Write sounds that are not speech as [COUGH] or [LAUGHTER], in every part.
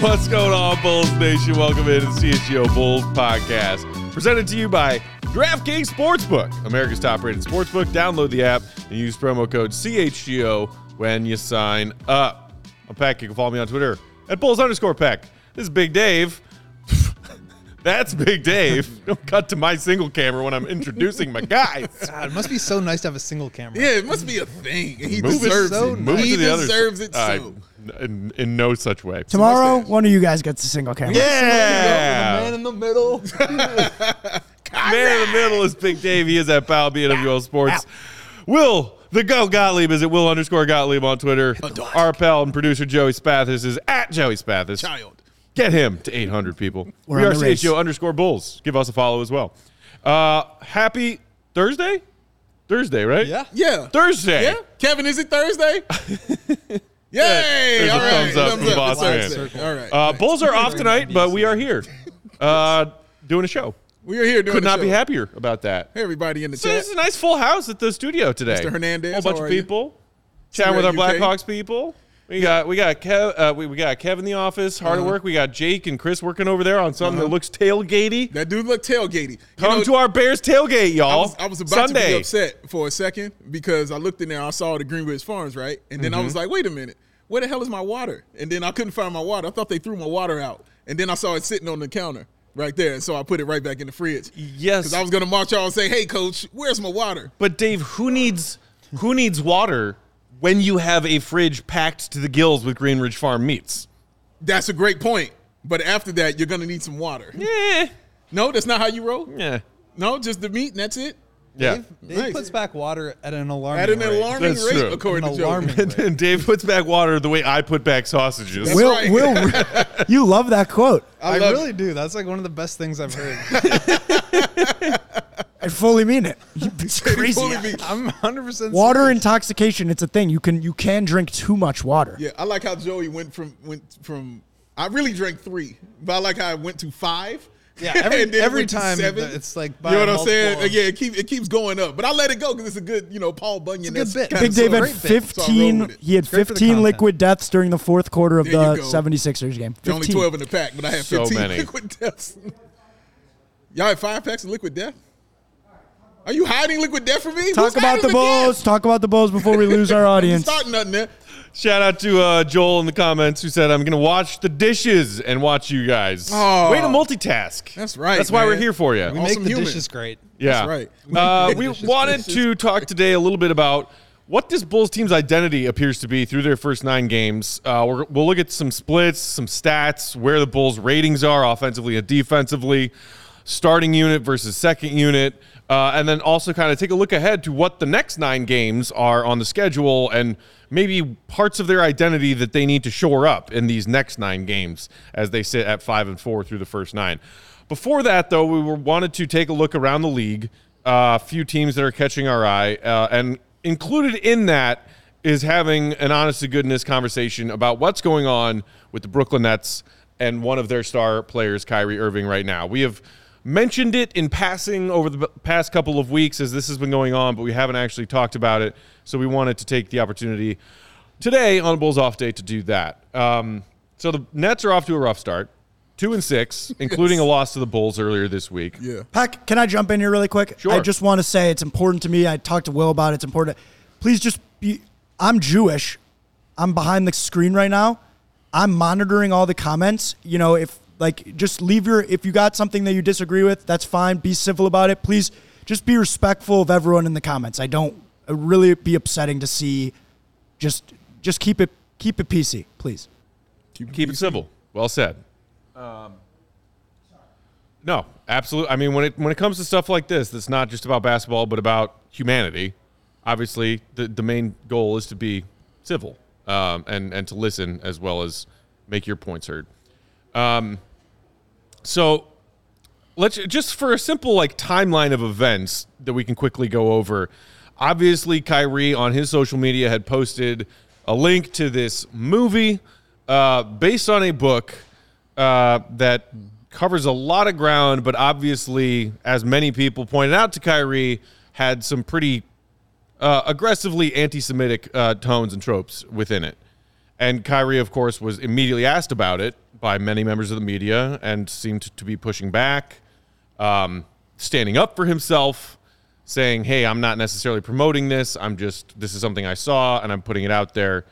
What's going on, Bulls Nation? Welcome in to the CHGO Bulls podcast, presented to you by DraftKings Sportsbook, America's top-rated sportsbook. Download the app and use promo code CHGO when you sign up. I'm Peck. You can follow me on Twitter at Bulls underscore Peck. This is Big Dave. [LAUGHS] That's Big Dave. [LAUGHS] Don't cut to my single camera when I'm introducing my guys. [LAUGHS] God, it must be so nice to have a single camera. Yeah, it must be a thing. He Move it deserves so it. Move he to the other deserves si- it I- so. In, in no such way. Tomorrow, one of you guys gets a single camera. Yeah. Man in the middle. [LAUGHS] Man in the middle is Big Dave. He is at Pal BWL Sports. Will the Go Gottlieb is at Will underscore Gottlieb on Twitter. Our pal and producer Joey Spathis is at Joey Spathis. Child. Get him to 800 people. We're we on are. CHGO underscore Bulls. Give us a follow as well. Uh, happy Thursday? Thursday, right? Yeah. Yeah. Thursday. Yeah. Kevin, is it Thursday? [LAUGHS] Yay! there's a All right. thumbs up from Boss Man. All right. Uh, Bulls are off tonight, but we are here [LAUGHS] uh, doing a show. we are here doing Could not be happier about that. Hey, everybody in the So chat. this is a nice full house at the studio today. Mr. Hernandez, whole bunch of people chatting with our UK. Blackhawks people. We got we got Kev uh, we, we got Kev in the office, hard Uh-huh. at work. We got Jake and Chris working over there on something that looks tailgatey. That dude looked tailgatey. You Come know, to our Bears tailgate, y'all. was, I was about to be upset for a second because I looked in there, I saw the Greenridge Farms, right? And then I Mm-hmm. was like, wait a minute, where the hell is my water? And then I couldn't find my water. I thought they threw my water out. And then I saw it sitting on the counter right there. And so I put it right back in the fridge. Yes. Because I was going to march y'all and say, hey, coach, where's my water? But Dave, who needs who needs water when you have a fridge packed to the gills with Greenridge Farm meats? That's a great point. But after that, you're going to need some water. Yeah. No, that's not how you roll. Yeah. No, just the meat and that's it. Yeah. Dave, Dave Nice. puts back water at an alarming At an rate. alarming That's rate, true. according An to Joe. alarming [LAUGHS] And Dave puts back water the way I put back sausages. That's Will, right. Will, [LAUGHS] you love that quote. I, love- really do. That's like one of the best things I've heard. [LAUGHS] I fully mean it. [LAUGHS] It's crazy. I'm 100 percent Water intoxication, it's a thing. You can you can drink too much water. Yeah, I like how Joey went from went from. I really drank three, but I like how I went to five. Yeah, [LAUGHS] every- and then every time seven. it's like you know what I'm saying? of- Yeah, it keeps it keeps going up, but I let it go because it's a good, you know, Paul Bunyan. It's a good that's bit. kinda Big Dave had of- great bit. So 15 he had It's great for the 15 liquid deaths during the fourth quarter of There the 76ers game. 15. Only twelve in the pack, but I had So fifteen many. [LAUGHS] liquid deaths. Y'all had five packs of liquid death. Are you hiding liquid death from me? Talk Who's about the liquid death? Bulls. Talk about the Bulls before we lose our [LAUGHS] audience. starting nothing there. Shout out to uh, Joel in the comments who said, I'm going to watch the dishes and watch you guys. Oh. Way to multitask. That's right, That's why we're here for you. We Awesome make the human. dishes great. yeah. right. Uh, we wanted dishes. to talk today a little bit about what this Bulls team's identity appears to be through their first nine games. Uh, we're, we'll look at some splits, some stats, where the Bulls' ratings are offensively and defensively, starting unit versus second unit, uh, and then also kind of take a look ahead to what the next nine games are on the schedule and maybe parts of their identity that they need to shore up in these next nine games as they sit at five and four through the first nine. Before that, though, we wanted to take a look around the league, uh, a few teams that are catching our eye, uh, and included in that is having an honest to goodness conversation about what's going on with the Brooklyn Nets and one of their star players, Kyrie Irving, right now. We have mentioned it in passing over the past couple of weeks as this has been going on, but we haven't actually talked about it. So we wanted to take the opportunity today on Bulls Off Day to do that. Um, so the Nets are off to a rough start, two and six, [LAUGHS] including a loss to the Bulls earlier this week. Yeah. Pack, can I jump in here really quick? Sure. I just want to say it's important to me. I talked to Will about it. It's important. Please just be. I'm Jewish. I'm behind the screen right now. I'm monitoring all the comments. You know, if like just leave your if you got something that you disagree with, that's fine. Be civil about it. Please just be respectful of everyone in the comments. I don't it really be upsetting to see just just keep it keep it PC, please. Keep it civil. Well said. No, absolutely. I mean, when it when it comes to stuff like this, that's not just about basketball, but about humanity. Obviously, the the main goal is to be civil um, and and to listen as well as make your points heard. Um, so let's just for a simple like timeline of events that we can quickly go over. Obviously, Kyrie on his social media had posted a link to this movie uh, based on a book uh, that covers a lot of ground, but obviously, as many people pointed out to Kyrie, had some pretty uh, aggressively anti-Semitic uh, tones and tropes within it. And Kyrie, of course, was immediately asked about it by many members of the media and seemed to be pushing back, um, standing up for himself, saying, "Hey, I'm not necessarily promoting this. I'm just this is something I saw and I'm putting it out there."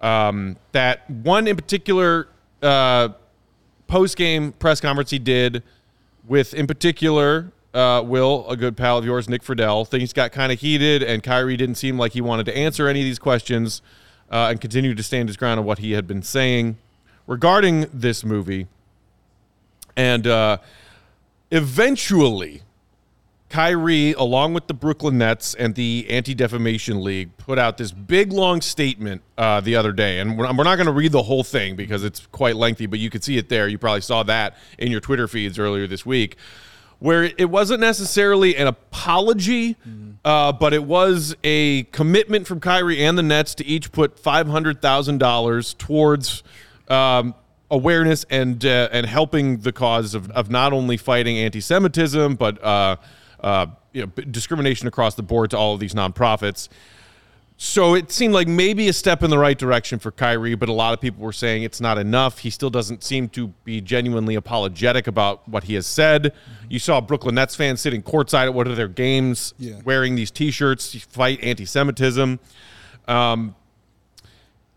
Um, that one in particular uh, post game press conference he did with, in particular, uh, Will, a good pal of yours, Nick Friedel. Things got kind of heated, and Kyrie didn't seem like he wanted to answer any of these questions uh, and continued to stand his ground on what he had been saying regarding this movie. And uh, eventually, Kyrie, along with the Brooklyn Nets and the Anti Defamation League, put out this big long statement uh, the other day. And we're we're not going to read the whole thing because it's quite lengthy, but you could see it there. You probably saw that in your Twitter feeds earlier this week, where it wasn't necessarily an apology, uh, but it was a commitment from Kyrie and the Nets to each put $500,000 towards. Um, awareness and uh, and helping the cause of, of not only fighting anti-Semitism but uh, uh, you know, discrimination across the board to all of these nonprofits. So it seemed like maybe a step in the right direction for Kyrie, but a lot of people were saying it's not enough. He still doesn't seem to be genuinely apologetic about what he has said. You saw Brooklyn Nets fans sitting courtside at one of their games Yeah. wearing these T-shirts, to fight anti-Semitism. Um,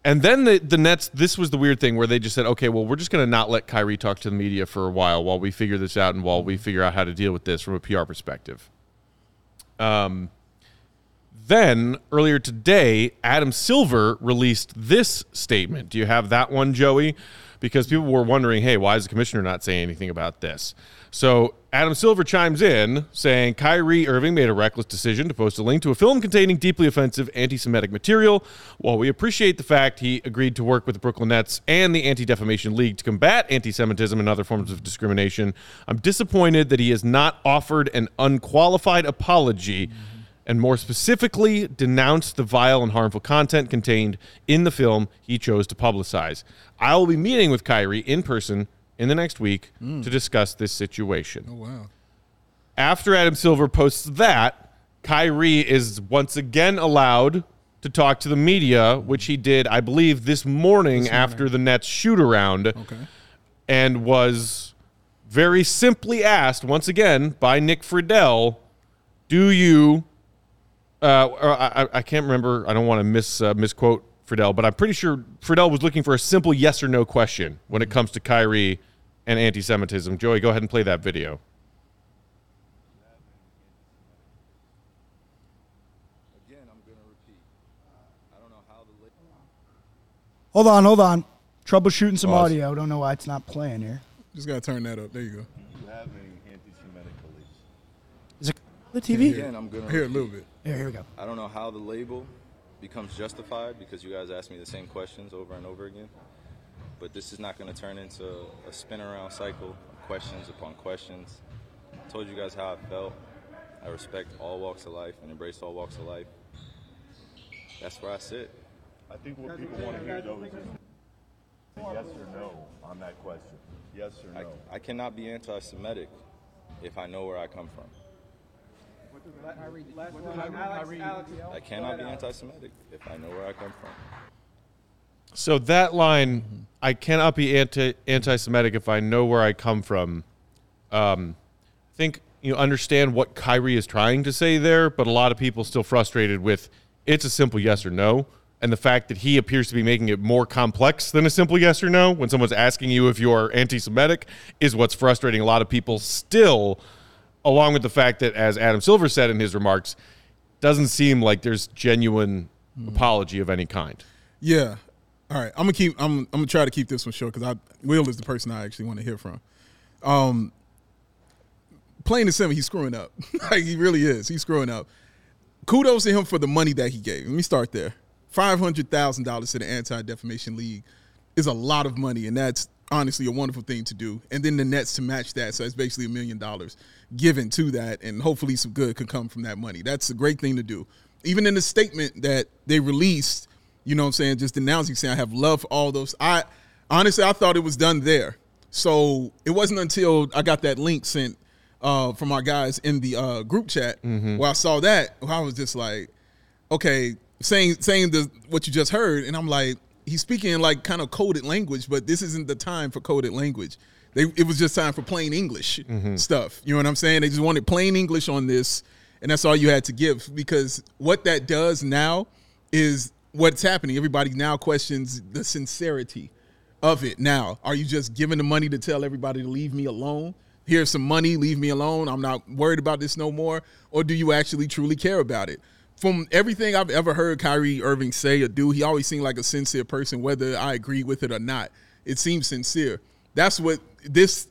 and then the, the Nets, this was the weird thing where they just said, okay, well, we're just going to not let Kyrie talk to the media for a while while we figure this out and while we figure out how to deal with this from a PR perspective. Um, then earlier today, Adam Silver released this statement. Do you have that one, Joey? Because people were wondering, hey, why is the commissioner not saying anything about this? So Adam Silver chimes in saying Kyrie Irving made a reckless decision to post a link to a film containing deeply offensive anti Semitic material. While we appreciate the fact he agreed to work with the Brooklyn Nets and the Anti Defamation League to combat anti Semitism and other forms of discrimination, I'm disappointed that he has not offered an unqualified apology and more specifically denounced the vile and harmful content contained in the film he chose to publicize. I will be meeting with Kyrie in person in the next week hmm. to discuss this situation. Oh wow. After Adam Silver posts that, Kyrie is once again allowed to talk to the media, which he did, I believe, this morning, after the Nets shoot around Okay. and was very simply asked once again by Nick Friedel, "Do you?" Uh, I, I- I can't remember. I don't want to mis uh, misquote Friedel, but I'm pretty sure Friedel was looking for a simple yes or no question when it comes to Kyrie and anti-Semitism. Joey, go ahead and play that video. Again, I'm going to repeat. I don't know how the Hold on, hold on. Troubleshooting some Pause. audio. Don't know why it's not playing here. Just gotta turn that up. There you go. you have any anti-Semitic beliefs. Is it the TV? Again, I'm going I to hear a little bit. Here, here we go. I don't know how the label becomes justified because you guys ask me the same questions over and over again. But this is not going to turn into a spin around cycle of questions upon questions. I told you guys how I felt. I respect all walks of life and embrace all walks of life. That's where I sit. I think what people want to hear though is yes or no on that question. Yes or I, no. I cannot be anti Semitic if I know where I come from. I cannot be anti Semitic if I know where I come from. So that line, I cannot be anti anti-Semitic if I know where I come from. Um, I think you understand what Kyrie is trying to say there, but a lot of people still frustrated with it's a simple yes or no, and the fact that he appears to be making it more complex than a simple yes or no when someone's asking you if you're anti-Semitic is what's frustrating a lot of people still. Along with the fact that, as Adam Silver said in his remarks, doesn't seem like there's genuine apology of any kind. Yeah. All right. I'm gonna keep. I'm. I'm gonna try to keep this one short because I Will is the person I actually want to hear from. Um, plain and simple, he's screwing up. [LAUGHS] like he really is. He's screwing up. Kudos to him for the money that he gave. Let me start there. Five hundred thousand dollars to the Anti Defamation League is a lot of money, and that's honestly a wonderful thing to do. And then the Nets to match that, so it's basically a million dollars given to that, and hopefully some good could come from that money. That's a great thing to do. Even in the statement that they released, you know what I'm saying, just announcing saying I have love for all those. I honestly I thought it was done there. So it wasn't until I got that link sent uh, from our guys in the uh, group chat where I saw that, where I was just like, okay, saying saying the what you just heard, and I'm like, he's speaking in like kind of coded language, but this isn't the time for coded language. They, it was just time for plain English mm-hmm. stuff. You know what I'm saying? They just wanted plain English on this, and that's all you had to give. Because what that does now is what's happening. Everybody now questions the sincerity of it. Now, are you just giving the money to tell everybody to leave me alone? Here's some money, leave me alone. I'm not worried about this no more. Or do you actually truly care about it? From everything I've ever heard Kyrie Irving say or do, he always seemed like a sincere person, whether I agree with it or not. It seems sincere. That's what this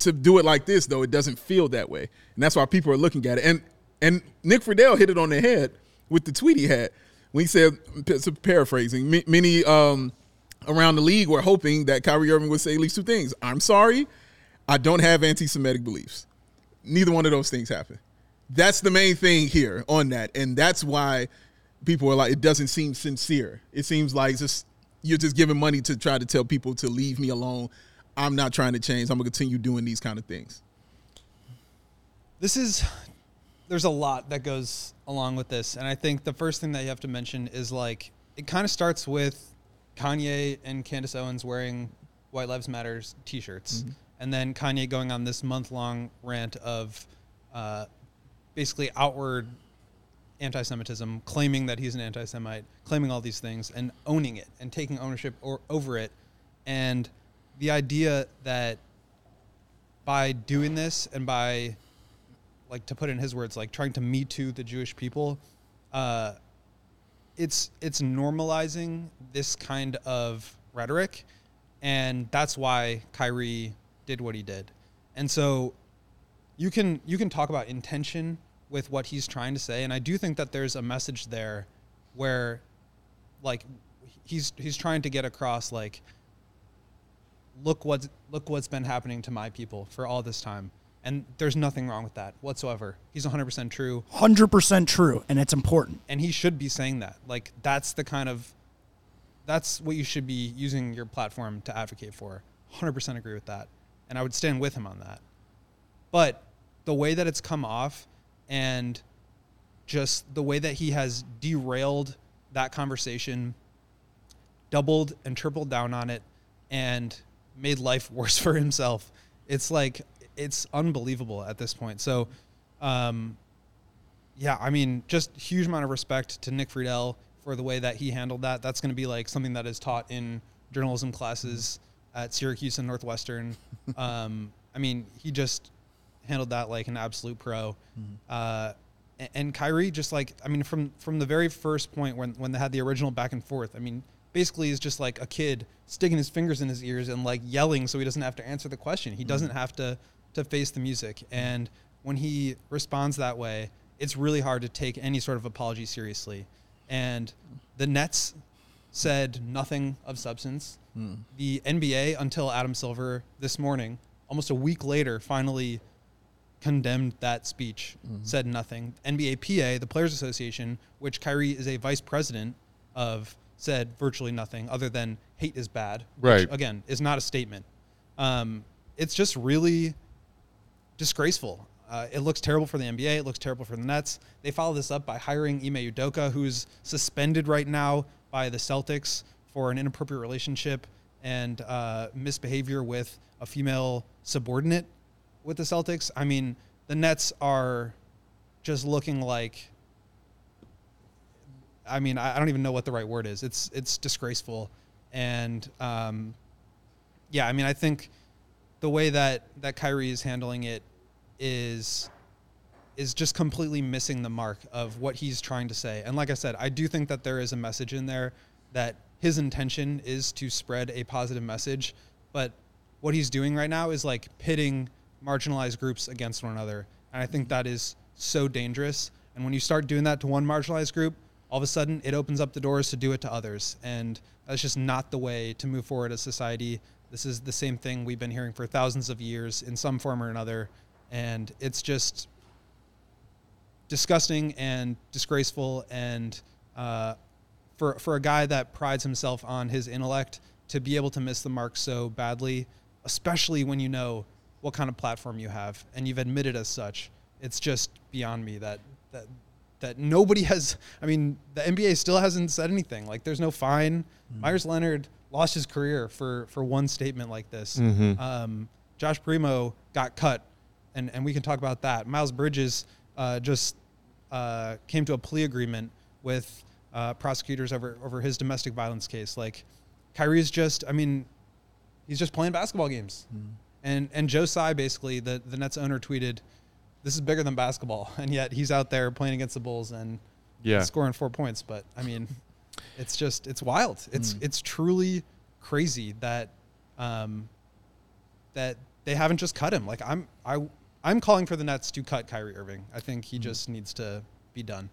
to do it like this though. It doesn't feel that way, and that's why people are looking at it. And and Nick Friedel hit it on the head with the tweet he had when he said, paraphrasing, many um, around the league were hoping that Kyrie Irving would say at least two things. I'm sorry, I don't have anti-Semitic beliefs. Neither one of those things happened. That's the main thing here on that, and that's why people are like, it doesn't seem sincere. It seems like just you're just giving money to try to tell people to leave me alone. I'm not trying to change. I'm gonna continue doing these kind of things. This is there's a lot that goes along with this, and I think the first thing that you have to mention is like it kind of starts with Kanye and Candace Owens wearing White Lives Matters T-shirts, and then Kanye going on this month-long rant of uh, basically outward anti-Semitism, claiming that he's an anti-Semite, claiming all these things, and owning it and taking ownership or over it, and the idea that by doing this and by like to put in his words like trying to me too the jewish people uh it's it's normalizing this kind of rhetoric. And that's why Kyrie did what he did. And so you can you can talk about intention with what he's trying to say and i do think that there's a message there where like he's he's trying to get across like look what's look what's been happening to my people for all this time and there's nothing wrong with that whatsoever. He's 100% true. 100% true, and it's important. and he should be saying that. Like that's the kind of that's what you should be using your platform to advocate for. 100% agree with that and i would stand with him on that. But the way that it's come off and just the way that he has derailed that conversation doubled and tripled down on it and made life [LAUGHS] worse for himself it's like it's unbelievable at this point so um yeah, I mean, just huge amount of respect to Nick Friedel for the way that he handled that. That's going to be like something that is taught in journalism classes at Syracuse and Northwestern. [LAUGHS] um, I mean, he just handled that like an absolute pro. Mm-hmm. Uh, a- and Kyrie just like, I mean, from from the very first point when when they had the original back and forth, I mean, basically is just like a kid sticking his fingers in his ears and like yelling so he doesn't have to answer the question. He doesn't mm-hmm. have to to face the music. And when he responds that way, it's really hard to take any sort of apology seriously. And the Nets said nothing of substance. Mm. The NBA, until Adam Silver this morning, almost a week later, finally condemned that speech, said nothing. NBA PA, the Players Association, which Kyrie is a vice president of, said virtually nothing other than hate is bad. Right. Which, again, is not a statement. Um, it's just really disgraceful. Uh, it looks terrible for the NBA. It looks terrible for the Nets. They follow this up by hiring Ime Udoka, who's suspended right now by the Celtics for an inappropriate relationship and uh, misbehavior with a female subordinate with the Celtics. I mean, the Nets are just looking like. I mean, I don't even know what the right word is. It's it's disgraceful, and um, yeah, I mean, I think the way that that Kyrie is handling it is is just completely missing the mark of what he's trying to say. And like I said, I do think that there is a message in there that his intention is to spread a positive message, but what he's doing right now is like pitting marginalized groups against one another. And I think that is so dangerous. And when you start doing that to one marginalized group, all of a sudden it opens up the doors to do it to others. And that's just not the way to move forward as society. This is the same thing we've been hearing for thousands of years in some form or another. And it's just disgusting and disgraceful. And uh, for, for a guy that prides himself on his intellect to be able to miss the mark so badly, especially when you know what kind of platform you have and you've admitted as such, it's just beyond me that, that that nobody has. I mean, the NBA still hasn't said anything. Like, there's no fine. Meyers Leonard lost his career for for one statement like this. Um, Josh Primo got cut, and and we can talk about that. Miles Bridges uh, just uh, came to a plea agreement with uh, prosecutors over over his domestic violence case. Like, Kyrie's just. I mean, he's just playing basketball games. And and Joe Tsai basically the the Nets owner tweeted, "This is bigger than basketball," [LAUGHS] and yet he's out there playing against the Bulls and Yeah. scoring four points. But I mean, [LAUGHS] it's just it's wild. It's mm. it's truly crazy that um that they haven't just cut him. Like I'm I I'm calling for the Nets to cut Kyrie Irving. I think he mm. just needs to be done.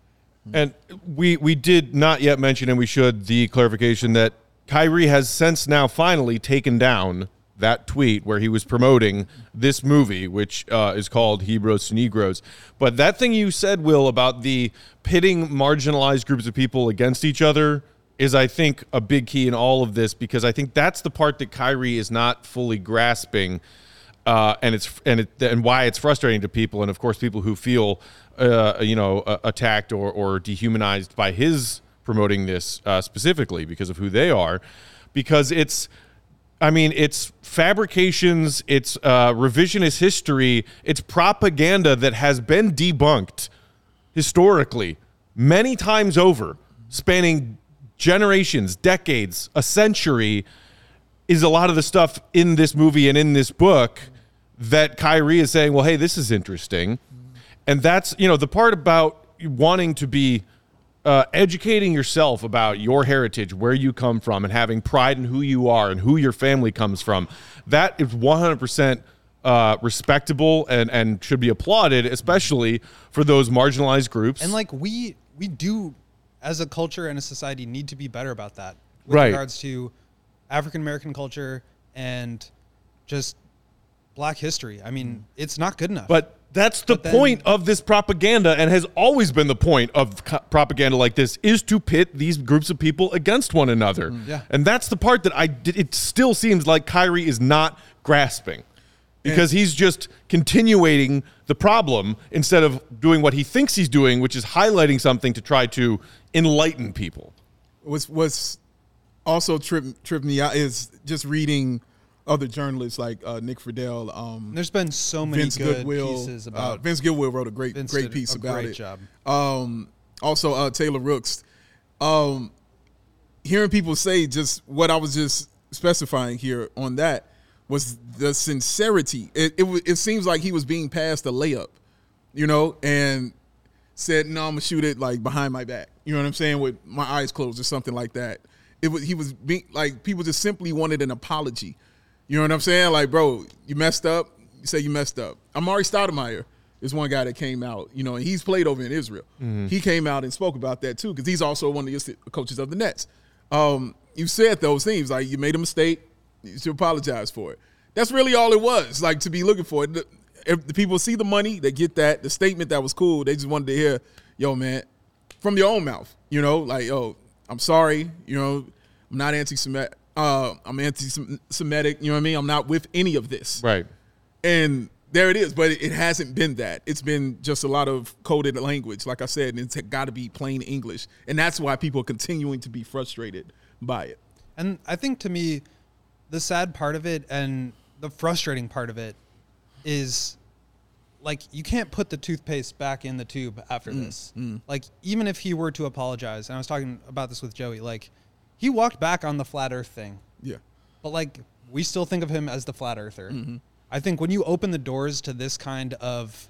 Mm. And we we did not yet mention, and we should, the clarification that Kyrie has since now finally taken down that tweet where he was promoting this movie, which uh, is called Hebrews to Negroes. But that thing you said, Will, about the pitting marginalized groups of people against each other is, I think, a big key in all of this because I think that's the part that Kyrie is not fully grasping uh, and it's and it and why it's frustrating to people, and of course, people who feel uh, you know attacked or or dehumanized by his promoting this uh, specifically because of who they are, because it's. I mean, it's fabrications, it's uh, revisionist history, it's propaganda that has been debunked historically many times over, spanning generations, decades, a century, is a lot of the stuff in this movie and in this book that Kyrie is saying, well, hey, this is interesting. And that's, you know, the part about wanting to be uh, educating yourself about your heritage, where you come from, and having pride in who you are and who your family comes from. That is 100% uh, respectable and, and should be applauded, especially for those marginalized groups. And like we we do as a culture and a society need to be better about that with Right. regards to African American culture and just black history. I mean, it's not good enough. But that's the then- point of this propaganda, and has always been the point of co- propaganda like this, is to pit these groups of people against one another. Mm, yeah. And that's the part that I. It still seems like Kyrie is not grasping because he's just continuating the problem instead of doing what he thinks he's doing, which is highlighting something to try to enlighten people. what's what's also trip tripped me out is just reading other journalists like uh, Nick Friedel, um, there's been so many Vince good Goodwill. pieces uh, about Vince Goodwill wrote a great Vince great piece about great it. job. Um, also, uh, Taylor Rooks. Um, hearing people say just what I was just specifying here on that was the sincerity. It it, it seems like he was being passed a layup, you know, and said, "No, I'm gonna shoot it like behind my back." You know what I'm saying? With my eyes closed or something like that. It was he was being like people just simply wanted an apology. You know what I'm saying? Like, bro, you messed up. You say you messed up. Amar'e Stoudemire is one guy that came out. You know, and he's played over in Israel. He came out and spoke about that too because he's also one of the coaches of the Nets. Um, you said those things like you made a mistake. You should apologize for it. That's really all it was. Like to be looking for it. The- If the people see the money, they get that. The statement that was cool. They just wanted to hear, "Yo, man," from your own mouth. You know, like, "Yo, I'm sorry." You know, I'm not anti-Semitic. Uh, I'm anti-Semitic. You know what I mean? I'm not with any of this. Right. And there it is. But it, it hasn't been that. It's been just a lot of coded language, like I said, and it's got to be plain English. And that's why people are continuing to be frustrated by it. And I think to me, the sad part of it and the frustrating part of it is like you can't put the toothpaste back in the tube after this. Like even if he were to apologize, and I was talking about this with Joey, like he walked back on the flat earth thing. Yeah. But like we still think of him as the flat earther. I think when you open the doors to this kind of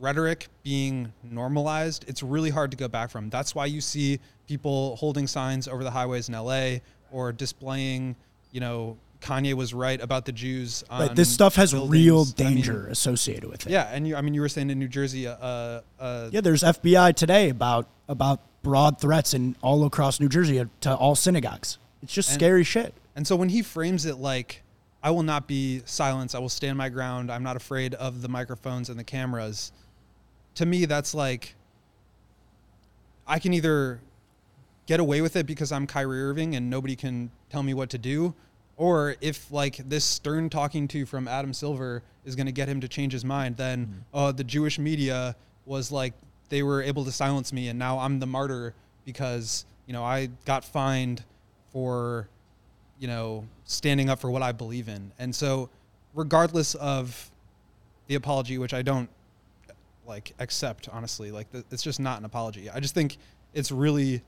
rhetoric being normalized, it's really hard to go back from. That's why you see people holding signs over the highways in LA or displaying, you know, Kanye was right about the Jews. On But this stuff has buildings. real I mean, danger associated with it. yeah, and you, I mean, you were saying in New Jersey, uh, uh, Yeah, there's FBI today about about broad threats in all across New Jersey to all synagogues. It's just And- scary shit. And so when he frames it like, I will not be silenced, I will stand my ground, I'm not afraid of the microphones and the cameras, to me, that's like, I can either get away with it because I'm Kyrie Irving and nobody can tell me what to do, or if like this stern talking to from Adam Silver is going to get him to change his mind, then uh, the Jewish media was like they were able to silence me, and now I'm the martyr because you know I got fined for you know standing up for what I believe in, and so regardless of the apology, which I don't like accept honestly, like it's just not an apology. I just think it's really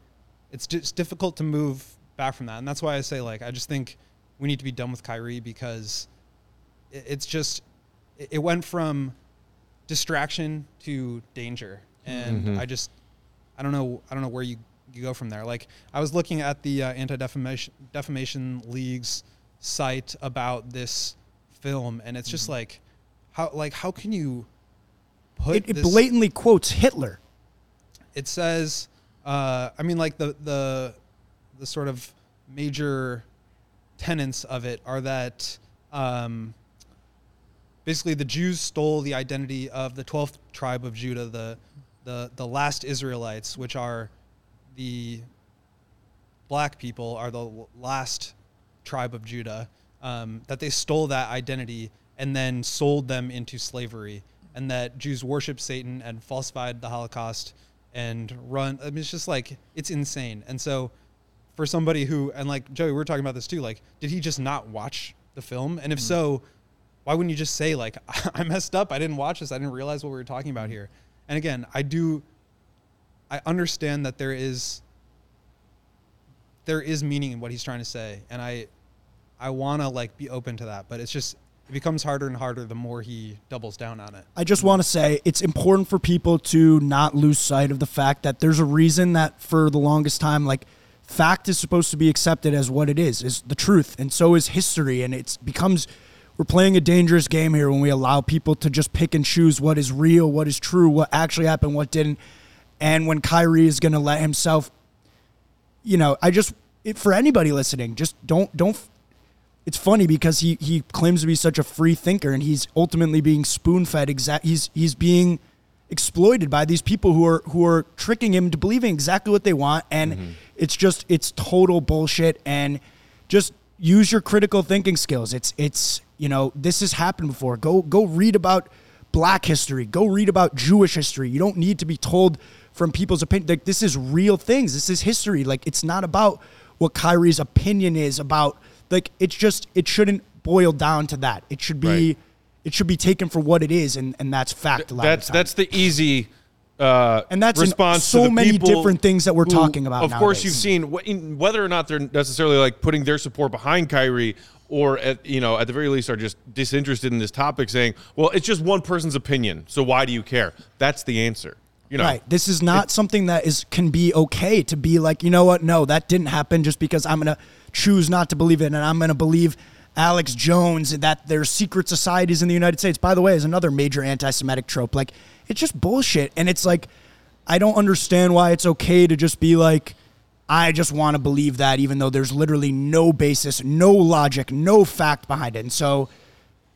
it's just difficult to move back from that, and that's why I say like I just think we need to be done with Kyrie because it, it's just it went from distraction to danger, and I just I don't know I don't know where you you go from there. Like I was looking at the uh, anti defamation defamation league's site about this film, and it's just like how like how can you put It, it this- blatantly quotes Hitler. it says uh, i mean like the the the sort of major tenets of it are that um, basically the jews stole the identity of the 12th tribe of judah the the the last israelites which are the black people are the last tribe of Judah, um, that they stole that identity and then sold them into slavery, and that Jews worship Satan and falsified the Holocaust and run. I mean, it's just like it's insane. And so, for somebody who and like Joey, we were talking about this too. Like, did he just not watch the film? And if so, why wouldn't you just say like [LAUGHS] I messed up? I didn't watch this. I didn't realize what we were talking about here. And again, I do. I understand that there is there is meaning in what he's trying to say, and I I want to like be open to that, but it's just it becomes harder and harder the more he doubles down on it. I just want to say it's important for people to not lose sight of the fact that there's a reason that for the longest time, like fact is supposed to be accepted as what it is, is the truth, and so is history, and it becomes we're playing a dangerous game here when we allow people to just pick and choose what is real, what is true, what actually happened, what didn't, and when Kyrie is going to let himself, you know, I just it, for anybody listening, just don't don't it's funny because he he claims to be such a free thinker and he's ultimately being spoon fed exact he's he's being exploited by these people who are who are tricking him to believing exactly what they want. And mm-hmm. it's just it's total bullshit. And just use your critical thinking skills. It's it's you know this has happened before. Go go read about black history. Go read about jewish history. You don't need to be told from people's opinion. Like this is real things. This is history. Like it's not about what Kyrie's opinion is about. Like it's just it shouldn't boil down to that. It should be Right. it should be taken for what it is and and that's fact of That's the that's the easy uh, And that's response so many different things that we're who, talking about Of course, you've seen wh- whether or not they're necessarily like putting their support behind Kyrie, or at you know at the very least are just disinterested in this topic, saying, "Well, it's just one person's opinion, so why do you care?" That's the answer. You know, Right. This is not something that is can be okay to be like, you know what? No, that didn't happen just because I'm going to choose not to believe it and I'm going to believe Alex Jones and that there's secret societies in the United States. By the way, is another major anti-Semitic trope. Like it's just bullshit and it's like I don't understand why it's okay to just be like I just want to believe that even though there's literally no basis, no logic, no fact behind it. And so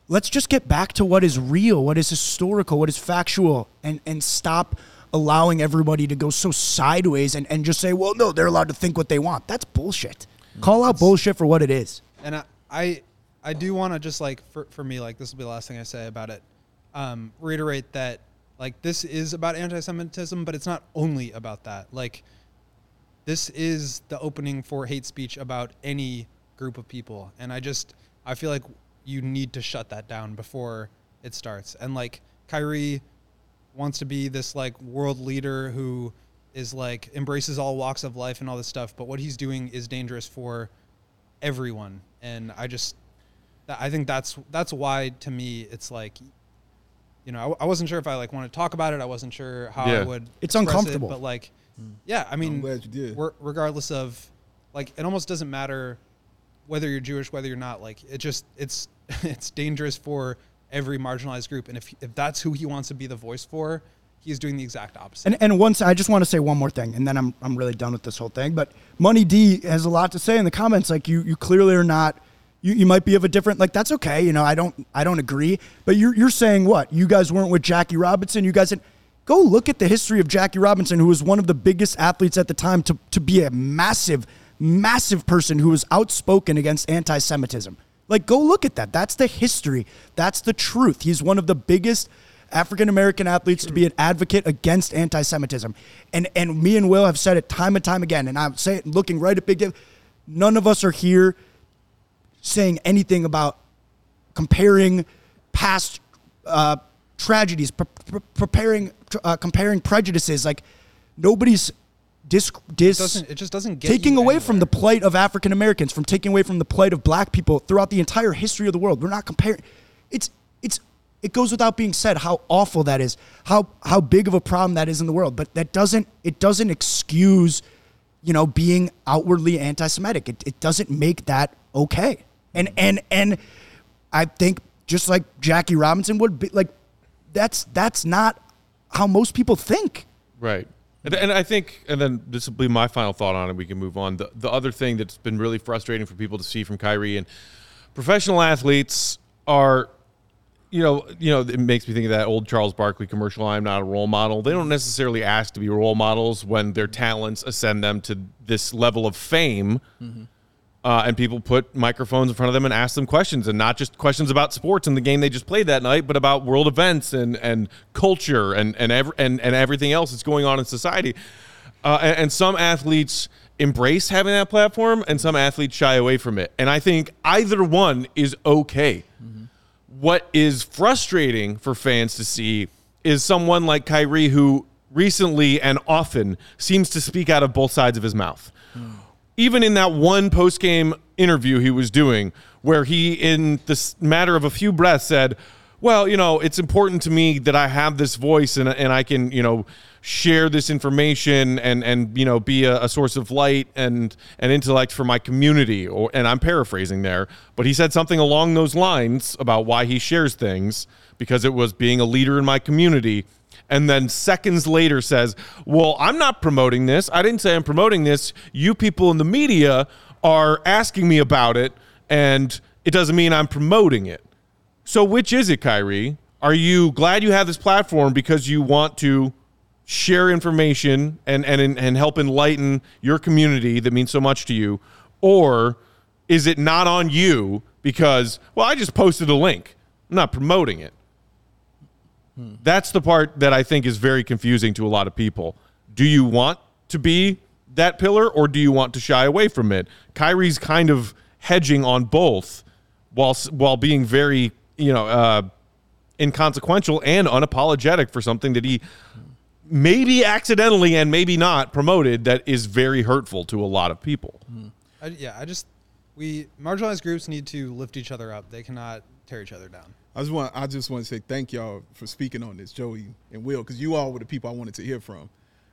let's just get back to what is real, what is historical, what is factual, and and stop allowing everybody to go so sideways and, and just say, well, no, they're allowed to think what they want. That's bullshit. Call out bullshit for what it is. and I I, I do want to just like for, for me like this will be the last thing I say about it. Um, reiterate that like this is about anti-Semitism, but it's not only about that. Like this is the opening for hate speech about any group of people, and I just I feel like you need to shut that down before it starts. And like Kyrie wants to be this like world leader who is like embraces all walks of life and all this stuff, but what he's doing is dangerous for everyone. And I just, I think that's that's why to me it's like, you know, I, I wasn't sure if I like want to talk about it. I wasn't sure how I would. It's express it, uncomfortable. but like, yeah, I mean, glad you did. we're- regardless of, like, it almost doesn't matter whether you're Jewish, whether you're not. Like it just it's [LAUGHS] it's dangerous for every marginalized group. And if if that's who he wants to be the voice for, he's doing the exact opposite. And and once I just want to say one more thing, and then I'm I'm really done with this whole thing. But Money D has a lot to say in the comments. Like you you clearly are not. You, you might be of a different like that's okay. You know I don't I don't agree. But you're you're saying what you guys weren't with Jackie Robinson. You guys had go look at the history of Jackie Robinson, who was one of the biggest athletes at the time to to be a massive massive person who was outspoken against anti-Semitism. Like go look at that. That's the history. That's the truth. He's one of the biggest African American athletes to be an advocate against anti-Semitism. And and me and Will have said it time and time again. And I say it looking right at Big Dave. None of us are here saying anything about comparing past uh, tragedies, pre- pre- preparing, uh, comparing prejudices. Like nobody's doesn't- it just doesn't get taking away from the plight of African Americans, from taking away from the plight of Black people throughout the entire history of the world. We're not comparing. It's it's it goes without being said how awful that is, how how big of a problem that is in the world. But that doesn't it doesn't excuse, you know, being outwardly anti-Semitic. It it doesn't make that okay. And and and I think just like Jackie Robinson would be like, that's that's not how most people think. Right. And, and I think, and then this will be my final thought on it. We can move on. The, the other thing that's been really frustrating for people to see from Kyrie and professional athletes are, you know, you know, it makes me think of that old Charles Barkley commercial. I'm not a role model. They don't necessarily ask to be role models when their talents ascend them to this level of fame. Mm-hmm. Uh, and people put microphones in front of them and ask them questions, and not just questions about sports and the game they just played that night, but about world events and and culture and and ev- and, and everything else that's going on in society. Uh, and, and some athletes embrace having that platform, and some athletes shy away from it. And I think either one is okay. What is frustrating for fans to see is someone like Kyrie who recently and often seems to speak out of both sides of his mouth even in that one post game interview he was doing, where he, in this matter of a few breaths, said, Well, you know, it's important to me that I have this voice and, and I can, you know, share this information and, and you know, be a, a source of light and, and intellect for my community. Or, and I'm paraphrasing there, but he said something along those lines about why he shares things because it was being a leader in my community and then seconds later says, Well, I'm not promoting this. I didn't say I'm promoting this. You people in the media are asking me about it, and it doesn't mean I'm promoting it. So, which is it, Kyrie? Are you glad you have this platform because you want to share information and, and, and help enlighten your community that means so much to you? Or is it not on you because, well, I just posted a link? I'm not promoting it. That's the part that I think is very confusing to a lot of people. Do you want to be that pillar or do you want to shy away from it? Kyrie's kind of hedging on both while while being very, you know, uh, inconsequential and unapologetic for something that he maybe accidentally and maybe not promoted that is very hurtful to a lot of people. I, yeah, I just we marginalized groups need to lift each other up. They cannot tear each other down. I just want I just want to say thank y'all for speaking on this, Joey and Will, because you all were the people I wanted to hear from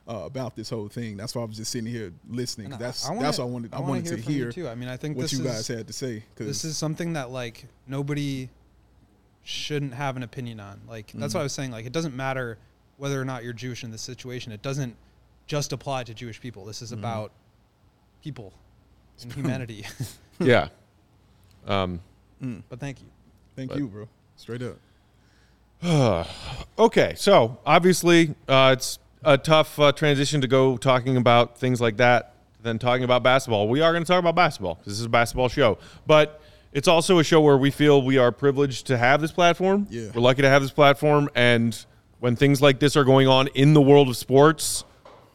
uh, about this whole thing. That's why I was just sitting here listening. And I- that's I wanna- that's what I wanted. I, I wanna wanted hear to from you hear too. I mean, I think what this you is- guys had to say. Because This is something that like nobody shouldn't have an opinion on. Like that's Mm-hmm. what I was saying. Like it doesn't matter whether or not you're Jewish in this situation. It doesn't just apply to Jewish people. This Mm-hmm. is about people and [LAUGHS] humanity. [LAUGHS] yeah. Um, but thank you. thank you, bro. Straight up. [SIGHS] Okay, so obviously uh, it's a tough uh, transition to go talking about things like that than talking about basketball. We are going to talk about basketball. this is a basketball show, but it's also a show where we feel we are privileged to have this platform. Yeah. We're lucky to have this platform, and when things like this are going on in the world of sports,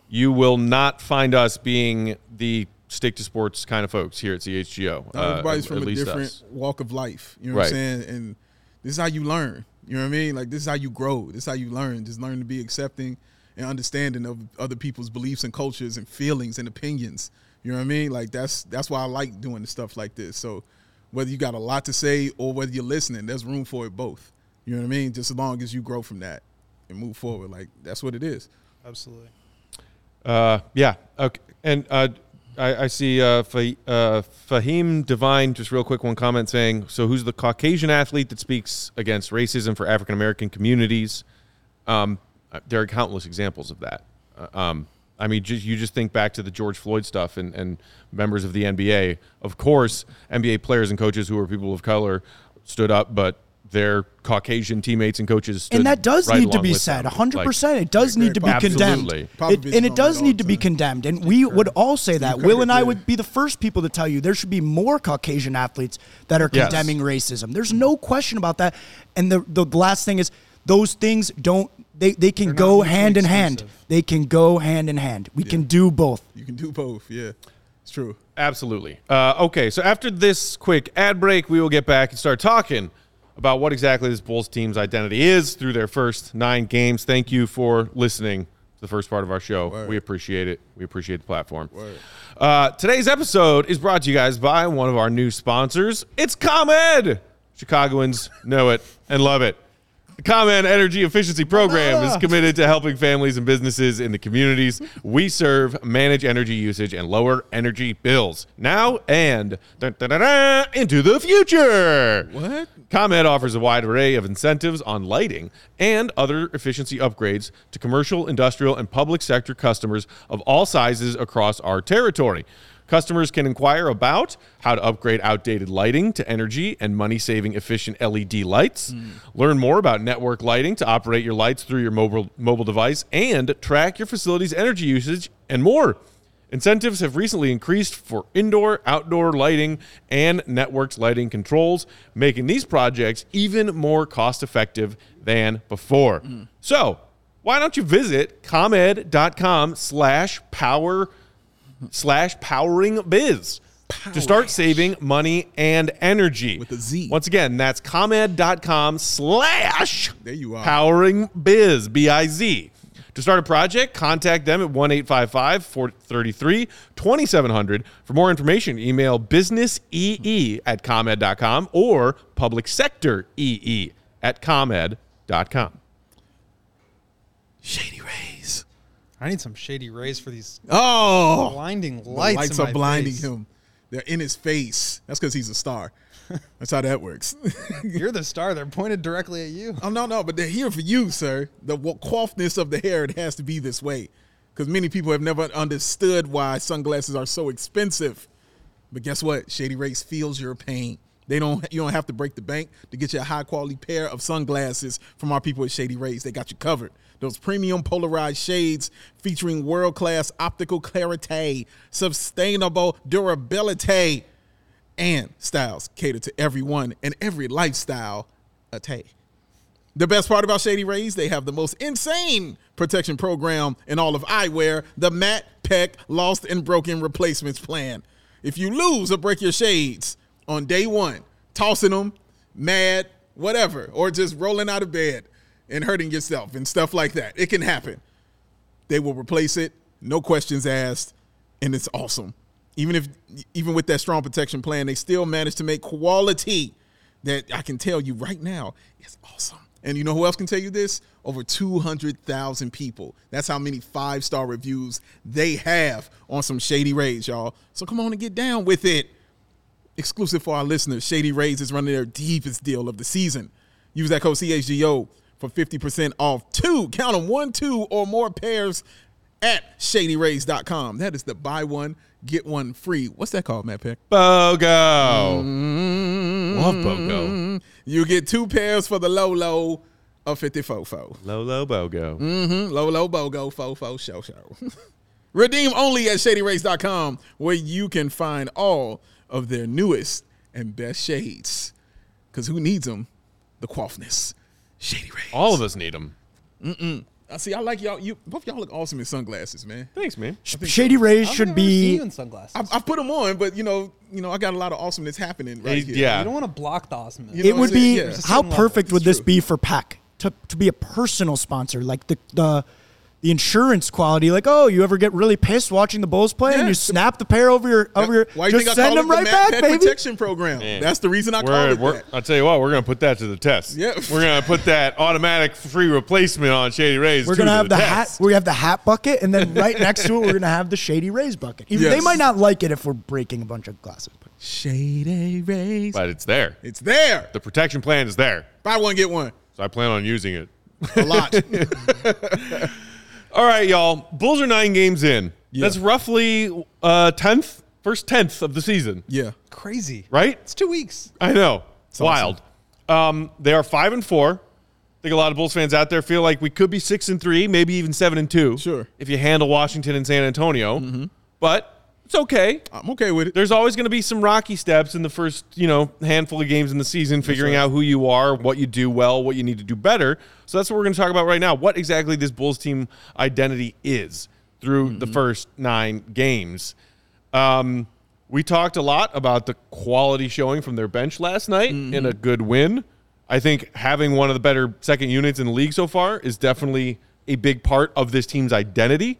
you will not find us being the stick to sports kind of folks here at CHGO. Uh, everybody's at from a least different us. walk of life. You know what I'm saying? And this is how you learn. You know what I mean? Like this is how you grow. This is how you learn. Just learn to be accepting and understanding of other people's beliefs and cultures and feelings and opinions. You know what I mean? Like that's that's why I like doing stuff like this. So whether you got a lot to say or whether you're listening, there's room for it both. You know what I mean? Just as long as you grow from that and move forward. Like that's what it is. Absolutely. Uh, yeah. Okay. And uh, I, I see uh, Fa- uh, Fahim Divine, just real quick, one comment saying, so who's the Caucasian athlete that speaks against racism for African American communities? Um, uh, there are countless examples of that. Uh, um, I mean, just, you just think back to the George Floyd stuff and, and members of the NBA. Of course, NBA players and coaches who are people of color stood up, but their Caucasian teammates and coaches stood and that does right need to be said. them. 100%. Like, it does need to be condemned. It, and it does need to be condemned. And we would all say that. Will and I would be the first people to tell you there should be more Caucasian athletes that are Yes. condemning racism. There's no question about that. And the, the last thing is, those things don't, they, they can They're go hand in hand. They can go hand in hand. We can do both. You can do both. Yeah, it's true. Absolutely. Uh, okay, so after this quick ad break, we will get back and start talking about what exactly this Bulls team's identity is through their first nine games. Thank you for listening to the first part of our show. Word. We appreciate it. We appreciate the platform. Uh, today's episode is brought to you guys by one of our new sponsors. It's ComEd. Chicagoans know it and love it. The ComEd Energy Efficiency Program is ah. committed to helping families and businesses in the communities we serve manage energy usage and lower energy bills now and dun, dun, dun, dun, into the future. What? ComEd offers a wide array of incentives on lighting and other efficiency upgrades to commercial, industrial, and public sector customers of all sizes across our territory. Customers can inquire about how to upgrade outdated lighting to energy and money saving efficient LED lights. Hmm. Learn more about network lighting to operate your lights through your mobile, mobile device and track your facility's energy usage and more. Incentives have recently increased for indoor, outdoor lighting and networked lighting controls, making these projects even more cost effective than before. Hmm. So, why don't you visit comed.com slash power slash powering biz to start saving money and energy With a Z. Once again, that's comed.com slash There you are. powering biz B I Z. To start a project, contact them at 1 855 433 2700. For more information, email businessee at comed.com or public sector ee at comed.com. Shady Rays. I need some shady rays for these Oh, blinding lights! the lights. are blinding face. him. They're in his face. That's because he's a star. [LAUGHS] That's how that works. [LAUGHS] You're the star. They're pointed directly at you. oh no, no, but they're here for you, sir. The coiffness of the hair it has to be this way, because many people have never understood why sunglasses are so expensive. But guess what? Shady Rays feels your pain. They don't. You don't have to break the bank to get you a high quality pair of sunglasses from our people at Shady Rays. They got you covered. Those premium polarized shades featuring world class optical clarity, sustainable durability, and styles cater to everyone and every lifestyle. The best part about Shady Rays, they have the most insane protection program in all of eyewear, the Matt Peck Lost and Broken Replacements Plan. If you lose or break your shades on day one, tossing them, mad, whatever, or just rolling out of bed and hurting yourself and stuff like that, it can happen. They will replace it, no questions asked, and it's awesome. Even if even with that strong protection plan, they still manage to make quality that I can tell you right now is awesome. And you know who else can tell you this? Over 200,000 people. That's how many five star reviews they have on some Shady Rays, y'all. So come on and get down with it. Exclusive for our listeners, Shady Rays is running their deepest deal of the season. Use that code CHGO for 50% off two, count them, one, two, or more pairs at shadyrays.com. That is the buy one, get one free. What's that called, Matt Peck? BOGO. Mm-hmm. Love BOGO. You get two pairs for the low low of 54 fo. low BOGO. Mm-hmm. Low low bogo fo fo show show. [LAUGHS] Redeem only at shadyrays.com where you can find all of their newest and best shades. Because who needs them? The quaffness. Shady Rays. All of us need them. I see. I like y'all. You both y'all look awesome in sunglasses, man. Thanks, man. Shady Rays I've should never seen be you in sunglasses. I, I put them on, but you know, you know, I got a lot of awesomeness happening right here. Yeah. you don't want to block the awesomeness. You know it what would I'm saying? be Yeah. There's a how certain level. perfect It's would this true. be for Pack to to be a personal sponsor like the the the insurance quality. Like, oh, you ever get really pissed watching the Bulls play and you snap the pair over your over your Why do you just think send them right Matt back, Pet baby. Protection Program? That's the reason I call We're, it that. I'll tell you what, we're going to put that to the test. Yeah. We're going to put that automatic free replacement on Shady Rays. We're gonna have the hat. We have the hat bucket, and then right next to it, we're gonna have the Shady Rays bucket. Even, They might not like it if we're breaking a bunch of glasses. But Shady Rays. But it's there. It's there. The protection plan is there. Buy Buy one, get one. So I plan on using it. A lot. [LAUGHS] All right, y'all. Bulls are nine games in. Yeah. That's roughly uh tenth, first tenth of the season, yeah. Crazy. right? It's two weeks. I know. It's wild. Um, they are five and four. I think a lot of Bulls fans out there feel like we could be six and three, maybe even seven and two. Sure. If you handle Washington and San Antonio. But it's okay. I'm okay with it. There's always going to be some rocky steps in the first, you know, handful of games in the season, figuring out who you are, what you do well, what you need to do better. So that's what we're going to talk about right now. What exactly this Bulls team identity is through the first nine games. Um, we talked a lot about the quality showing from their bench last night in a good win. I think having one of the better second units in the league so far is definitely a big part of this team's identity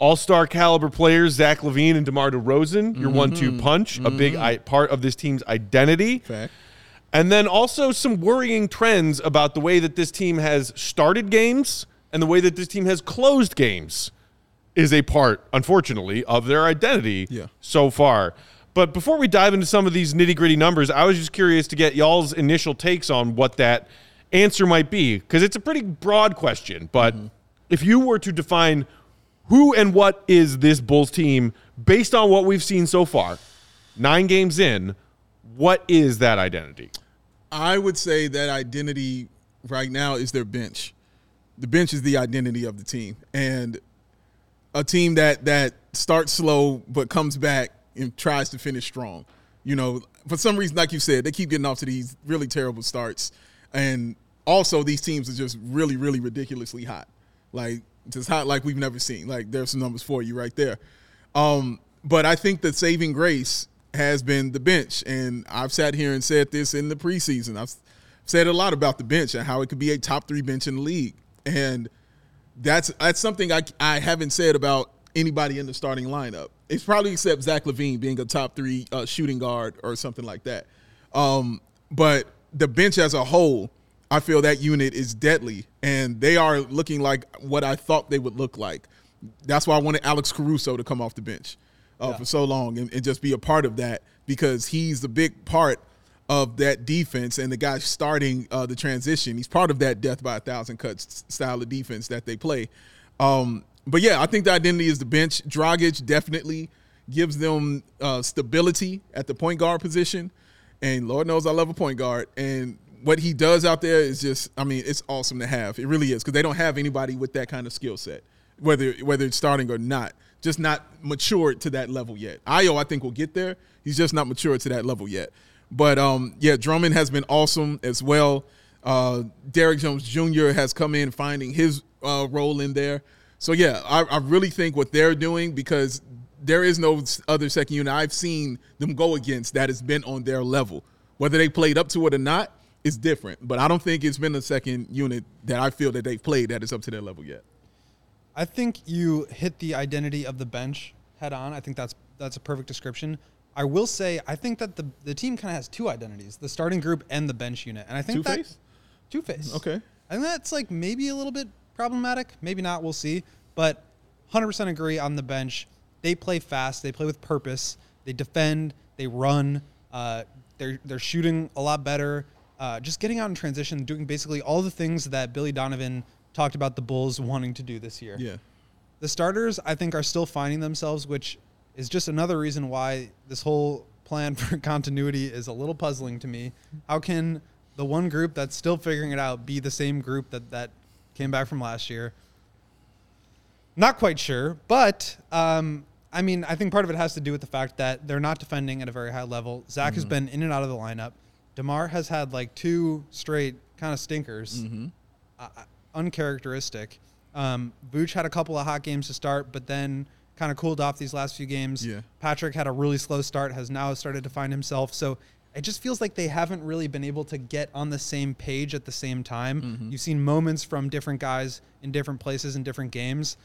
all star caliber players, Zach LaVine and DeMar DeRozan, your mm-hmm. one two punch, a big mm-hmm. I- part of this team's identity. Fact. And then also some worrying trends about the way that this team has started games and the way that this team has closed games is a part, unfortunately, of their identity Yeah. so far. But before we dive into some of these nitty gritty numbers, I was just curious to get y'all's initial takes on what that answer might be, because it's a pretty broad question. But mm-hmm. if you were to define who and what is this Bulls team based on what we've seen so far, nine games in, what is that identity? I would say that identity right now is their bench. The bench is the identity of the team, and a team that that starts slow but comes back and tries to finish strong. You know, for some reason, like you said, they keep getting off to these really terrible starts, and also these teams are just really, really ridiculously hot, like just hot like we've never seen. Like there's some numbers for you right there. Um, but I think the saving grace has been the bench, and I've sat here and said this in the preseason. I've said a lot about the bench and how it could be a top three bench in the league, and that's that's something I I haven't said about anybody in the starting lineup. It's probably except Zach LaVine being a top three uh, shooting guard or something like that. Um, but the bench as a whole, I feel that unit is deadly, and they are looking like what I thought they would look like. That's why I wanted Alex Caruso to come off the bench uh, for so long and, and just be a part of that because he's the big part of that defense and the guy starting uh, the transition. He's part of that death by a thousand cuts style of defense that they play. Um, but yeah, I think the identity is the bench. Dragic definitely gives them uh, stability at the point guard position, and Lord knows I love a point guard. And what he does out there is just, I mean, it's awesome to have. It really is because they don't have anybody with that kind of skill set, whether whether it's starting or not. Just not matured to that level yet. Ayo, I think, will get there. He's just not matured to that level yet. But um, yeah, Drummond has been awesome as well. Uh, Derrick Jones Jr. has come in finding his uh, role in there. So yeah, I, I really think what they're doing because there is no other second unit I've seen them go against that has been on their level. Whether they played up to it or not is different. But I don't think it's been a second unit that I feel that they've played that is up to their level yet. I think you hit the identity of the bench head on. I think that's that's a perfect description. I will say I think that the the team kind of has two identities: the starting group and the bench unit. And I think that Two-Face? two face. Okay. I think that's like maybe a little bit problematic. Maybe not. We'll see. But 100% agree on the bench. They play fast. They play with purpose. They defend. They run. Uh, they're they're shooting a lot better. Uh, just getting out in transition, doing basically all the things that Billy Donovan talked about the Bulls wanting to do this year. Yeah. The starters, I think, are still finding themselves, which is just another reason why this whole plan [LAUGHS] for continuity is a little puzzling to me. How can the one group that's still figuring it out be the same group that, that came back from last year? Not quite sure, but um, I mean, I think part of it has to do with the fact that they're not defending at a very high level. Zach has been in and out of the lineup. Demar has had like two straight kind of stinkers, uh, uncharacteristic. Um, Vooch had a couple of hot games to start, but then kind of cooled off these last few games. Yeah. Patrick had a really slow start, has now started to find himself. So it just feels like they haven't really been able to get on the same page at the same time. Mm-hmm. You've seen moments from different guys in different places in different games.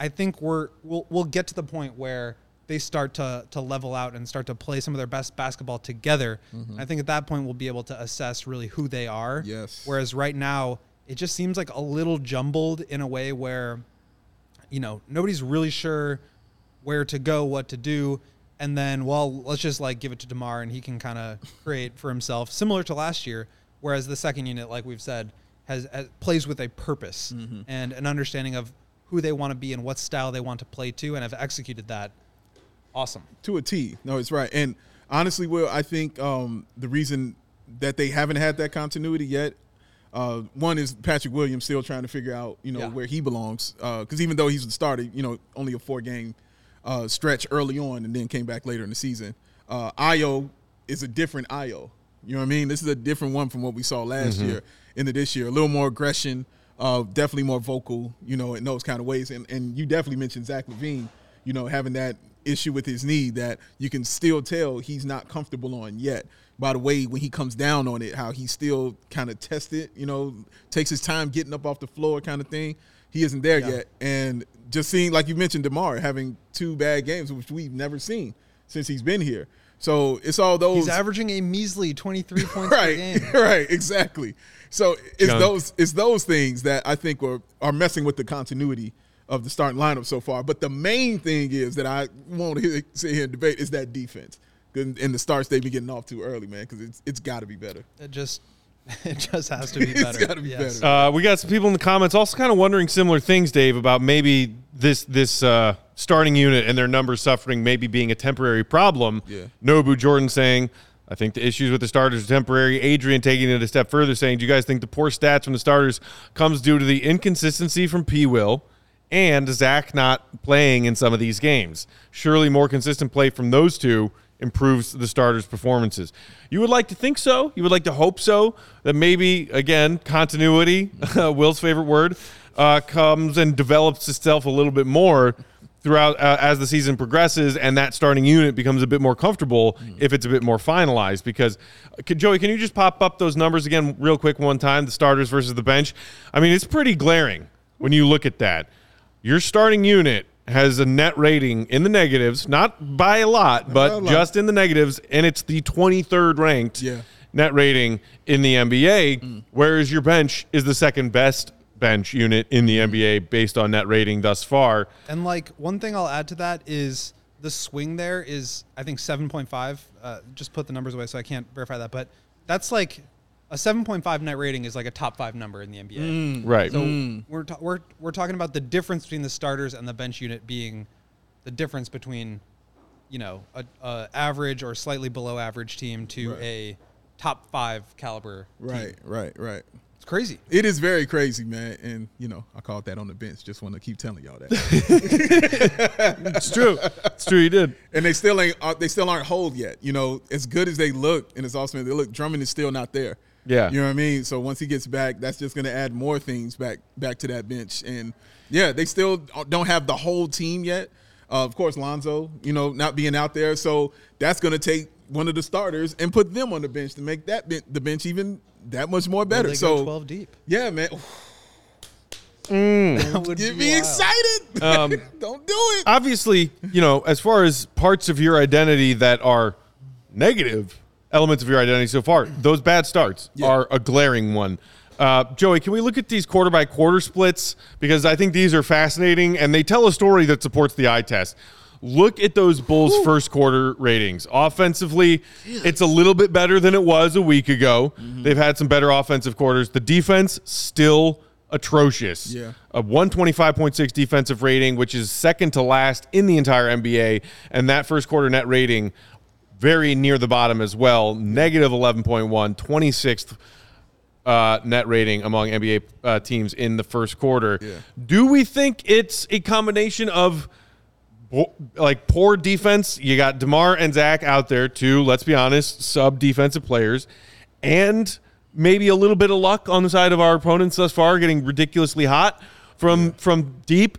I think we're we'll we'll get to the point where they start to to level out and start to play some of their best basketball together. I think at that point we'll be able to assess really who they are. Mm-hmm. Yes. Whereas right now it just seems like a little jumbled in a way where you know nobody's really sure where to go, what to do. And then, well, let's just like give it to Demar, and he can kind of [LAUGHS] create for himself, similar to last year. Whereas the second unit, like we've said, has, has plays with a purpose and an understanding of who they want to be and what style they want to play to, and have executed that. Awesome. to a T. No, it's right. And honestly, Will, I think um, the reason that they haven't had that continuity yet, uh, one is Patrick Williams still trying to figure out, you know, Yeah. where he belongs. Because even though he's the starter, you know, only a four game uh, stretch early on, and then came back later in the season. Uh, Ayo is a different Ayo. You know what I mean? This is a different one from what we saw last year into this year. A little more aggression, uh, definitely more vocal, you know, in those kind of ways. And and you definitely mentioned Zach LaVine, you know, having that issue with his knee that you can still tell he's not comfortable on yet. By the way, when he comes down on it, how he still kind of tests it, you know, takes his time getting up off the floor, kind of thing. He isn't there yet, and just seeing, like you mentioned, Demar having two bad games, which we've never seen since he's been here. So it's all those He's averaging a measly 23 [LAUGHS] points per right, game. [LAUGHS] right, exactly. So it's Junk. those it's those things that I think are are messing with the continuity of the starting lineup so far. But the main thing is that I won't hear, sit here and debate is that defense. And and the starts they've been getting off too early, man, because it's it's got to be better. It just, [LAUGHS] it just has to [LAUGHS] be It's better. gotta be Yes. better. Uh, we got some people in the comments also kind of wondering similar things, Dave, about maybe this this uh, starting unit and their numbers suffering maybe being a temporary problem. Yeah. Nobu Jordan saying, I think the issues with the starters are temporary. Adrian taking it a step further, saying, Do you guys think the poor stats from the starters comes due to the inconsistency from P. Will and Zach not playing in some of these games? Surely more consistent play from those two improves the starters' performances. You would like to think so. You would like to hope so. That maybe again continuity, [LAUGHS] Will's favorite word, uh, comes and develops itself a little bit more throughout uh, as the season progresses, and that starting unit becomes a bit more comfortable if it's a bit more finalized. Because uh, can, Joey, can you just pop up those numbers again real quick one time? The starters versus the bench. I mean, it's pretty glaring when you look at that. Your starting unit has a net rating in the negatives, not by a lot, but a lot. just in the negatives, and it's the 23rd ranked Yeah. net rating in the NBA, whereas your bench is the second best bench unit in the NBA based on net rating thus far. And like one thing I'll add to that is the swing there is I think 7.5. Uh, just put the numbers away so I can't verify that, but that's like a 7.5 net rating is like a top five number in the NBA. Right. So we're, ta- we're we're talking about the difference between the starters and the bench unit being the difference between you know a, a average or slightly below average team to Right. a top five caliber. team. Right, right, right. It's crazy. It is very crazy, man. And you know, I called that on the bench. Just want to keep telling y'all that. [LAUGHS] [LAUGHS] it's true. It's true. You did. and they still ain't. Uh, they still aren't hold yet. You know, as good as they look, and as awesome as they look, Drummond is still not there. Yeah. you know what I mean. So once he gets back, that's just going to add more things back back to that bench. And yeah, they still don't have the whole team yet. Uh, of course, Lonzo, you know, not being out there, so that's going to take one of the starters and put them on the bench to make that ben- the bench even that much more better. they So go 12 deep. yeah, man, [SIGHS] That would get be me wild. excited. [LAUGHS] Um, don't do it. Obviously, you know, as far as parts of your identity that are negative elements of your identity so far, those bad starts are a glaring one. Uh, Joey, can we look at these quarter by quarter splits? Because I think these are fascinating and they tell a story that supports the eye test. Look at those Bulls first quarter ratings. Offensively, it's a little bit better than it was a week ago. They've had some better offensive quarters. The defense still atrocious. Yeah. A 125.6 defensive rating, which is second to last in the entire NBA. And that first quarter net rating, very near the bottom as well. Negative 11.1, 26th uh, net rating among NBA uh, teams in the first quarter. Do we think it's a combination of like poor defense? You got DeMar and Zach out there, too, let's be honest, sub defensive players, and maybe a little bit of luck on the side of our opponents thus far, getting ridiculously hot from from deep.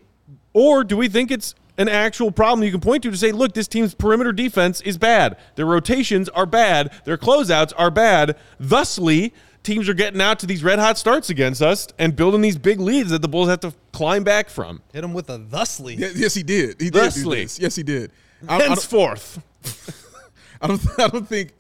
Or do we think it's an actual problem you can point to to say, look, this team's perimeter defense is bad. Their rotations are bad. Their closeouts are bad. Thusly, teams are getting out to these red hot starts against us and building these big leads that the Bulls have to climb back from. Hit him with a thusly. Ye- Yes, he did. He. Thusly. Do this. Yes, he did. I, I don't, Henceforth. [LAUGHS] I don't. I don't think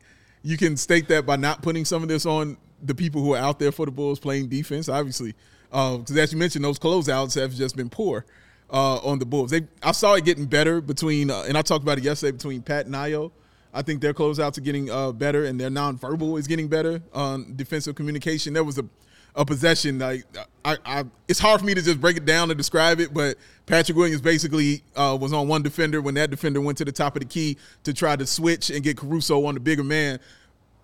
you can state that by not putting some of this on the people who are out there for the Bulls playing defense. Obviously, uh, because as you mentioned, those closeouts have just been poor uh, on the Bulls. They, I saw it getting better between, uh, and I talked about it yesterday between Pat and Ayo. I think their closeouts are getting uh, better, and their nonverbal is getting better on defensive communication. There was a a possession. Like I, I, it's hard for me to just break it down and describe it, but Patrick Williams basically uh, was on one defender when that defender went to the top of the key to try to switch and get Caruso on the bigger man.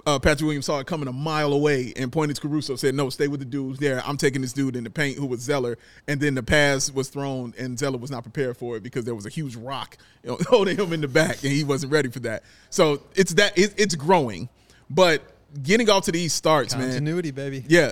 Uh, Patrick Williams saw it coming a mile away and pointed to Caruso, said, "No, stay with the dude there. I'm taking this dude in the paint, who was Zeller." And then the pass was thrown, and Zeller was not prepared for it because there was a huge rock you know, [LAUGHS] holding him in the back, and he wasn't ready for that. So it's that it, it's growing, but getting off to these starts, man. Continuity, baby. Yeah.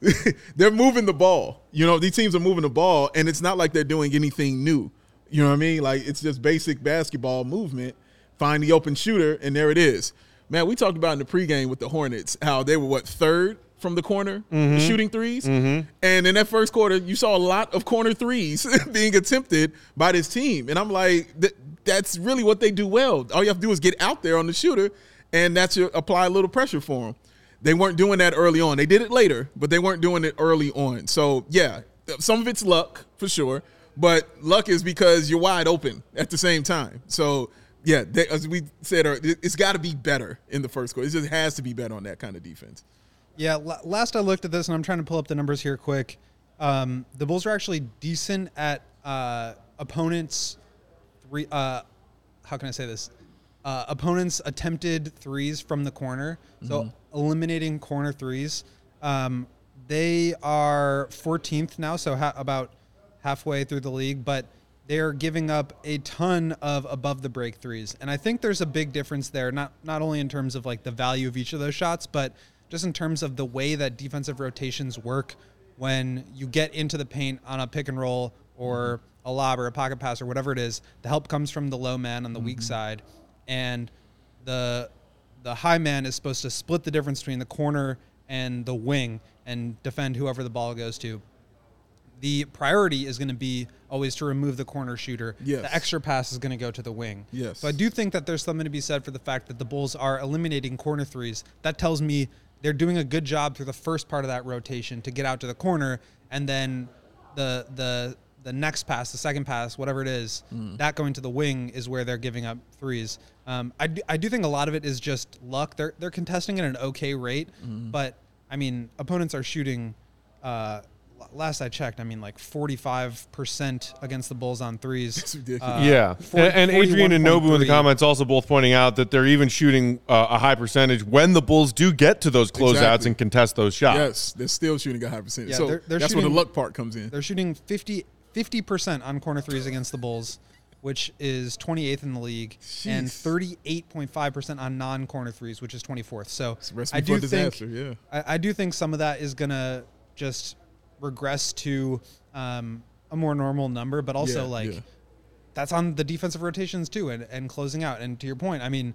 [LAUGHS] they're moving the ball. You know, these teams are moving the ball, and it's not like they're doing anything new. You know what I mean? Like it's just basic basketball movement. Find the open shooter, and there it is. Man, we talked about in the pregame with the Hornets how they were what third from the corner mm-hmm. shooting 3s mm-hmm. and in that first quarter, you saw a lot of corner threes [LAUGHS] being attempted by this team, and I'm like, th- that's really what they do well. All you have to do is get out there on the shooter, and that's your apply a little pressure for them. They weren't doing that early on. They did it later, but they weren't doing it early on. So yeah, some of it's luck for sure, but luck is because you're wide open at the same time. So yeah, they, as we said, it- it's got to be better in the first quarter. It just has to be better on that kind of defense. Yeah, la- last I looked at this, and I'm trying to pull up the numbers here quick. Um, the Bulls are actually decent at uh, opponents' three. Uh, how can I say this? Uh, opponents' attempted threes from the corner, so eliminating corner threes. Um, they are 14th now, so ha- about halfway through the league, but they're giving up a ton of above the break threes. And I think there's a big difference there, not not only in terms of like the value of each of those shots, but just in terms of the way that defensive rotations work when you get into the paint on a pick and roll or a lob or a pocket pass or whatever it is, the help comes from the low man on the weak mm-hmm. side. And the the high man is supposed to split the difference between the corner and the wing and defend whoever the ball goes to the priority is going to be always to remove the corner shooter. Yes. The extra pass is going to go to the wing. Yes. So I do think that there's something to be said for the fact that the Bulls are eliminating corner threes. That tells me they're doing a good job through the first part of that rotation to get out to the corner, and then the the the next pass, the second pass, whatever it is, that going to the wing is where they're giving up threes. Um, I, do, I do think a lot of it is just luck. They're they're contesting at an okay rate, but I mean opponents are shooting. Uh, last I checked, I mean like 45% against the Bulls on threes. [LAUGHS] It's ridiculous. Uh, yeah, 40 and, and Adrian and Nobu in the comments also both pointing out that they're even shooting uh, a high percentage when the Bulls do get to those closeouts Exactly. and contest those shots. Yes, they're still shooting a high percentage. Yeah, so they're- they're that's where the luck part comes in. They're shooting 50 percent on corner threes against the Bulls, which is 28th in the league, and 38.5 percent on non-corner threes, which is 24th. So I do for think yeah. I, I do think some of that is gonna just regress to um, a more normal number, but also Yeah, like yeah. that's on the defensive rotations too, and, and closing out. And to your point, I mean.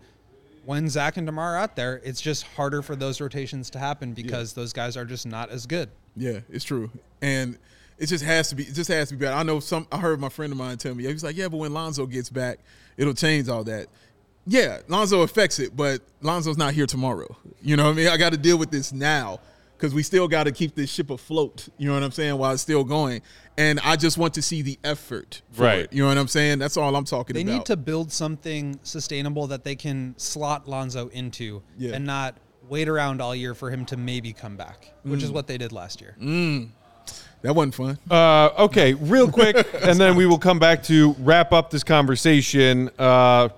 When Zach and Demar are out there, it's just harder for those rotations to happen because those guys are just not as good. Yeah, it's true, and it just has to be. It just has to be better. I know some. I heard my friend of mine tell me. He was like, "Yeah, but when Lonzo gets back, it'll change all that." Yeah, Lonzo affects it, but Lonzo's not here tomorrow. You know what I mean? I got to deal with this now because we still got to keep this ship afloat. You know what I'm saying? While it's still going, and I just want to see the effort. For Right. It. You know what I'm saying? That's all I'm talking They about. They need to build something sustainable that they can slot Lonzo into Yeah. and not wait around all year for him to maybe come back, which is what they did last year. That wasn't fun. Uh, okay, real quick, [LAUGHS] and then we will come back to wrap up this conversation. Uh,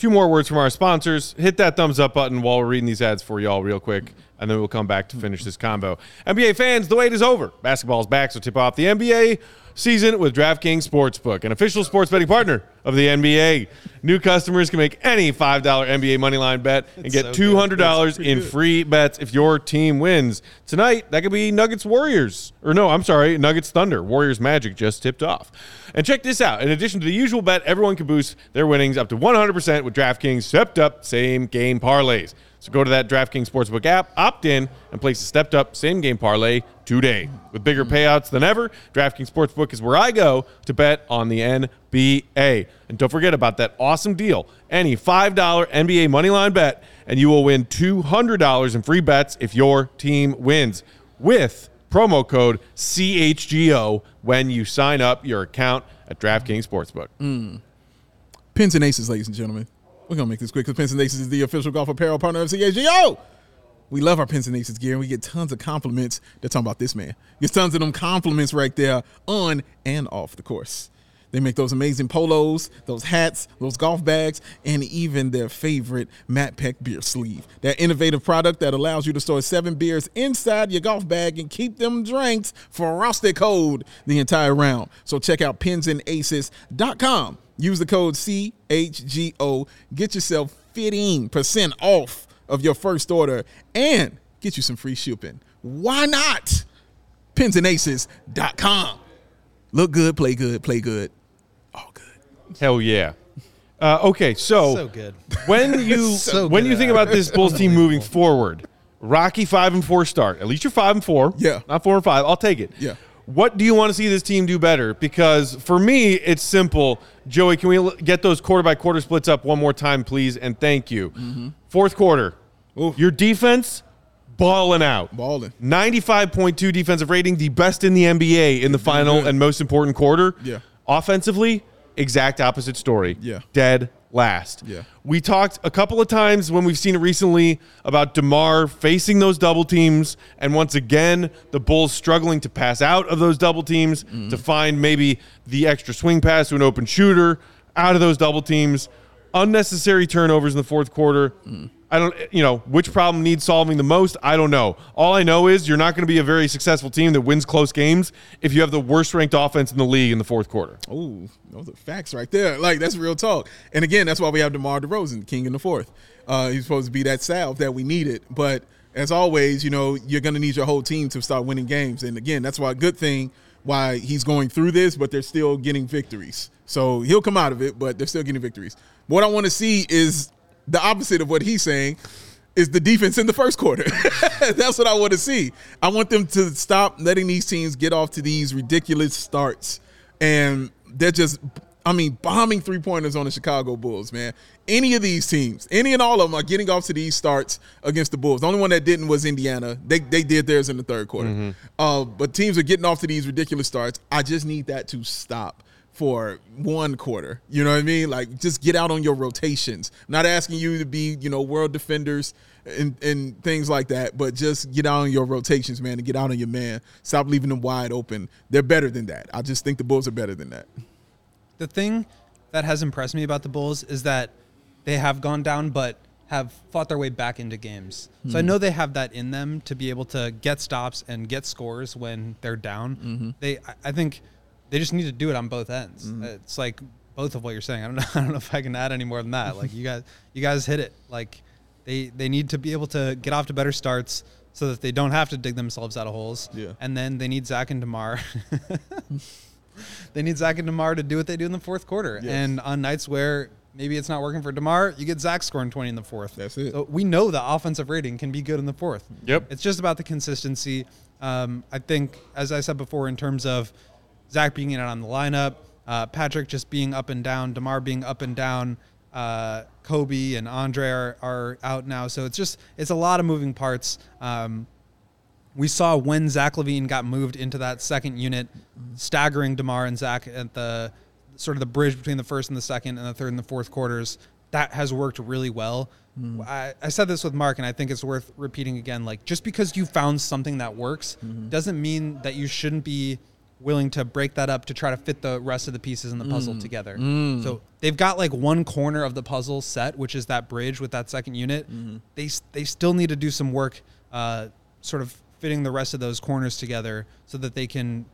two more words from our sponsors. Hit that thumbs up button while we're reading these ads for y'all, real quick. and then we'll come back to finish this combo. NBA fans, the wait is over. Basketball's back, so tip off the NBA season with DraftKings Sportsbook, an official sports betting partner of the NBA. New customers can make any $5 NBA moneyline bet and get so $200 in free bets if your team wins. Tonight, that could be Nuggets Warriors. Or no, I'm sorry, Nuggets Thunder. Warriors Magic just tipped off. And check this out. In addition to the usual bet, everyone can boost their winnings up to 100% with DraftKings stepped up same game parlays. So go to that DraftKings Sportsbook app, opt in, and place a stepped up same game parlay today. With bigger hmm. payouts than ever, DraftKings Sportsbook is where I go to bet on the NBA. And don't forget about that awesome deal. Any $5 NBA moneyline bet, and you will win $200 in free bets if your team wins with promo code CHGO when you sign up your account at DraftKings Sportsbook. Hmm. Pins and Aces, ladies and gentlemen. We're gonna make this quick because Pins and Aces is the official golf apparel partner of CHGO. We love our Pins and Aces gear, and we get tons of compliments. They're talking about this man. Get tons of them compliments right there on and off the course. They make those amazing polos, those hats, those golf bags, and even their favorite Matt Peck beer sleeve. That innovative product that allows you to store seven beers inside your golf bag and keep them drinks frosty cold the entire round. So check out pinsandaces.com. Use the code CHGO. Get yourself 15% off of your first order and get you some free shipping. Why not? Pinsandaces.com. Look good, play good, play good. All good. Hell yeah. Uh, okay, so, So good. when you [LAUGHS] So when good you think about this Bulls team moving forward, Rocky five and four start. At least you're five and four. Yeah. not four and five. I'll take it. Yeah. What do you want to see this team do better? Because for me, it's simple. Joey, can we get those quarter by quarter splits up one more time, please? And thank you. Mm-hmm. Fourth quarter, Oof. your defense balling out. Balling. 95.2 defensive rating, the best in the NBA in the final good. and most important quarter. Yeah. Offensively, exact opposite story. Yeah. Dead last. Yeah. We talked a couple of times when we've seen it recently about DeMar facing those double teams and once again the Bulls struggling to pass out of those double teams Mm-hmm. to find maybe the extra swing pass to an open shooter out of those double teams. Unnecessary turnovers in the fourth quarter. Mm. I don't, you know, which problem needs solving the most? I don't know. All I know is you're not going to be a very successful team that wins close games if you have the worst ranked offense in the league in the fourth quarter. Oh, those are facts right there. Like that's real talk. And again, that's why we have DeMar DeRozan, king in the fourth. Uh, he's supposed to be that salve that we needed. But as always, you know, you're going to need your whole team to start winning games. And again, that's why a good thing why he's going through this, but they're still getting victories. So he'll come out of it, but they're still getting victories. What I want to see is the opposite of what he's saying is the defense in the first quarter. [LAUGHS] That's what I want to see. I want them to stop letting these teams get off to these ridiculous starts. And they're just, I mean, bombing three pointers on the Chicago Bulls, man. Any of these teams, any and all of them are getting off to these starts against the Bulls. The only one that didn't was Indiana. They, they did theirs in the third quarter. Uh, but teams are getting off to these ridiculous starts. I just need that to stop for one quarter. You know what I mean? Like just get out on your rotations. I'm not asking you to be, you know, world defenders and, and things like that, but just get out on your rotations, man, and get out on your man. Stop leaving them wide open. They're better than that. I just think the Bulls are better than that. the thing that has impressed me about the Bulls is that they have gone down, but have fought their way back into games. So I hmm. know they have that in them to be able to get stops and get scores when they're down. Mm-hmm. They, I- I think, they just need to do it on both ends. It's like both of what you're saying. [LAUGHS] I don't know. I don't know if I can add any more than that. Like you guys, you guys hit it. Like they, they need to be able to get off to better starts so that they don't have to dig themselves out of holes. Yeah. And then they need Zach and Demar. [LAUGHS] they need Zach and Demar to do what they do in the fourth quarter. And on nights where maybe it's not working for Demar, you get Zach scoring 20 in the fourth. That's it. So we know the offensive rating can be good in the fourth. Yep. It's just about the consistency. Um, I think, as I said before, in terms of Zach being in on the lineup, uh, Patrick just being up and down, Demar being up and down, uh, Coby and Andre are, are out now. So it's just it's a lot of moving parts. Um, we saw when Zach LaVine got moved into that second unit, staggering Demar and Zach at the sort of the bridge between the first and the second and the third and the fourth quarters. That has worked really well. I, I said this with Mark, and I think it's worth repeating again. Like, just because you found something that works doesn't mean that you shouldn't be willing to break that up to try to fit the rest of the pieces in the puzzle together. So they've got like one corner of the puzzle set, which is that bridge with that second unit. They s- they still need to do some work uh, sort of fitting the rest of those corners together so that they can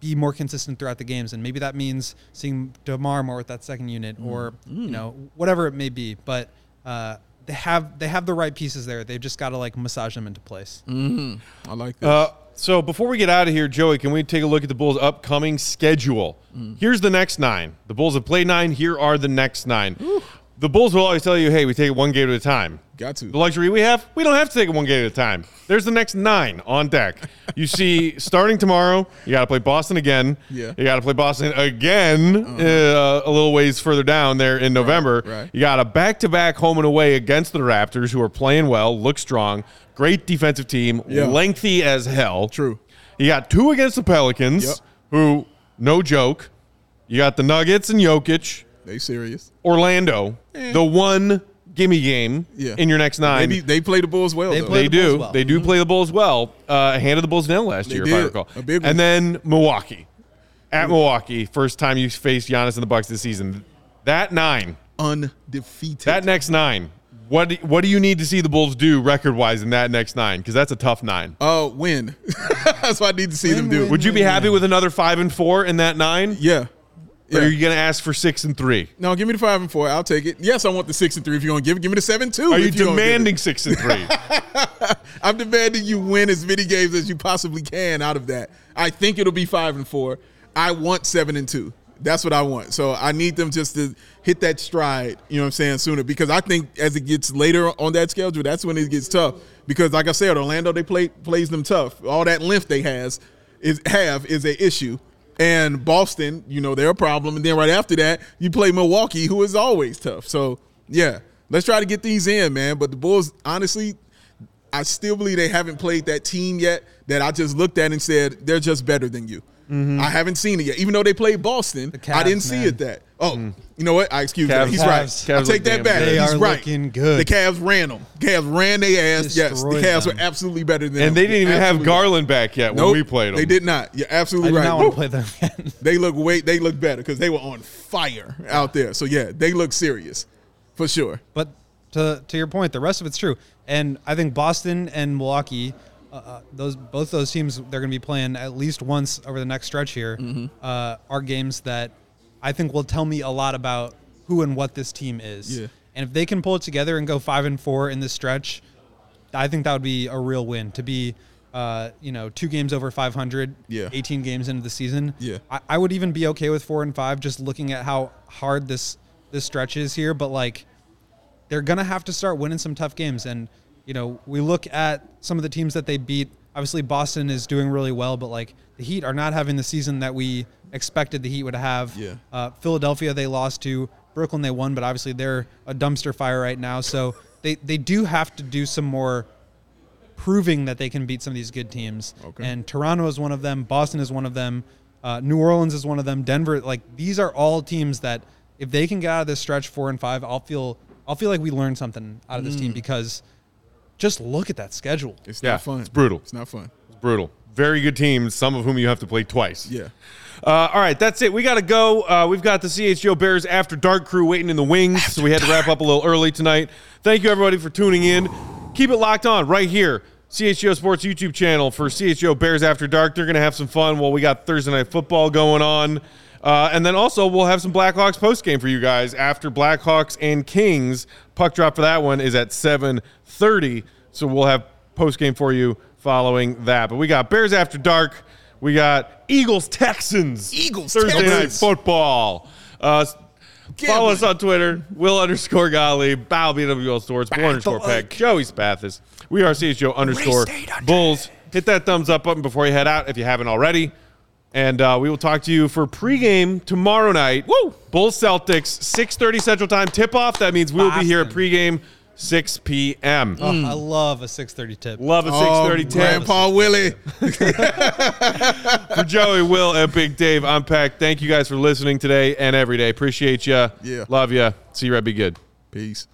be more consistent throughout the games. And maybe that means seeing Demar more with that second unit, or you know whatever it may be. But uh, they have they have the right pieces there. They've just got to like massage them into place. I like that. Uh, so before we get out of here, Joey, can we take a look at the Bulls' upcoming schedule? Mm. Here's the next nine. The Bulls have played nine. Here are the next nine. The Bulls will always tell you, "Hey, we take it one game at a time." Got to. The luxury we have, we don't have to take it one game at a time. There's the next nine on deck. You [LAUGHS] see, starting tomorrow, you got to play Boston again. Yeah. Uh-huh. You got to play Boston again uh, a little ways further down there in November. right. You got a back to back home and away against the Raptors, who are playing well, look strong, great defensive team, Yeah. lengthy as hell. True. You got two against the Pelicans, Yep. who, no joke. You got the Nuggets and Jokic. They serious. Orlando, the one gimme game Eh. Yeah. in your next nine. They, be- they play the Bulls well. They play They the Bulls do. well. They do play the Bulls well. Uh, handed the Bulls an L last They year, if I recall. A big one. And then Milwaukee. At Milwaukee, first time you faced Giannis and the Bucks this season. That nine, undefeated. that next nine. What do, what do you need to see the Bulls do record wise in that next nine? Because that's a tough nine. Oh, win. [LAUGHS] That's what I need to see them do. win. Would you be happy with another five and four in that nine? Yeah. Or are you going to ask for six and three? No, give me the five and four. I'll take it. Yes, I want the six and three. If you're gonna give it, give me the seven two. Are you you're gonna give it. demanding six and three? [LAUGHS] I'm demanding you win as many games as you possibly can out of that. I think it'll be five and four. I want seven and two. That's what I want. So I need them just to hit that stride, you know what I'm saying, sooner. Because I think as it gets later on that schedule, that's when it gets tough. Because like I said, Orlando they play plays them tough. All that length they has is have is a issue. And Boston, you know, they're a problem. And then right after that, you play Milwaukee, who is always tough. So yeah, let's try to get these in, man. But the Bulls, honestly, I still believe they haven't played that team yet that I just looked at and said they're just better than you. I haven't seen it yet. Even though they played Boston, Cavs, I didn't see man. it that. Oh, hmm. you know what? I excuse Cavs- me. He's right. Cavs- Cavs I'll take that damn back. good. They He's are right. looking good. The Cavs ran them. Cavs ran their ass. yes, the Cavs them. were absolutely better than and them. they didn't even have Absolutely. Garland back yet when Nope, we played them. They did not. You're I absolutely do right. not want to play them again. [LAUGHS] They look way. They look better because they were on fire out there. So yeah, they look serious for sure. But to to your point, the rest of it's true, and I think Boston and Milwaukee, uh, uh, those both those teams, they're going to be playing at least once over the next stretch here. Mm-hmm. Uh, are games that I think will tell me a lot about who and what this team is. Yeah. And if they can pull it together and go five and four in this stretch, I think that would be a real win. To be, uh, you know, two games over 500, Yeah. 18 games into the season. Yeah. I, I would even be okay with four and five, just looking at how hard this this stretch is here. But like, they're gonna have to start winning some tough games. And you know, we look at some of the teams that they beat. Obviously, Boston is doing really well, but like the Heat are not having the season that we expected the Heat would have. Yeah. Uh, Philadelphia they lost to. Brooklyn they won, but obviously they're a dumpster fire right now. So they they do have to do some more proving that they can beat some of these good teams. Okay. And Toronto is one of them. Boston is one of them. Uh, New Orleans is one of them. Denver, like these are all teams that if they can get out of this stretch four and five, I'll feel I'll feel like we learned something out of this team because just look at that schedule. It's Yeah, not fun. it's brutal. It's not fun. It's brutal. Very good teams, some of whom you have to play twice. Yeah. Uh, all right, that's it. We got to go. Uh, we've got the CHGO Bears After Dark crew waiting in the wings, so we had to wrap up a little early tonight. Thank you, everybody, for tuning in. Keep it locked on right here. CHGO Sports YouTube channel for CHGO Bears After Dark. They're going to have some fun while we got Thursday Night Football going on. Uh, and then also, we'll have some Blackhawks post game for you guys after Blackhawks and Kings. Puck drop for that one is at 7.30, so we'll have post game for you following that. But we got Bears After Dark. We got Eagles Texans. Eagles, Thursday night football. Uh, follow us on Twitter. Will underscore Golly. Bow BWL Sports. Bull underscore Peck. Joey Spathis. We are CHGO underscore Bulls. Hit that thumbs up button before you head out if you haven't already. And uh, we will talk to you for pregame tomorrow night. Woo! Bulls Celtics, 6.30 Central Time. Tip off. That means we'll be here at pregame, 6 p.m. Oh, I love a 6:30 tip. Love a Oh, 6.30 tip. Grandpa Willie. [LAUGHS] For Joey, Will, and Big Dave, I'm Peck. Thank you guys for listening today and every day. Appreciate you. Yeah. Love you. See you, right. Be good. Peace.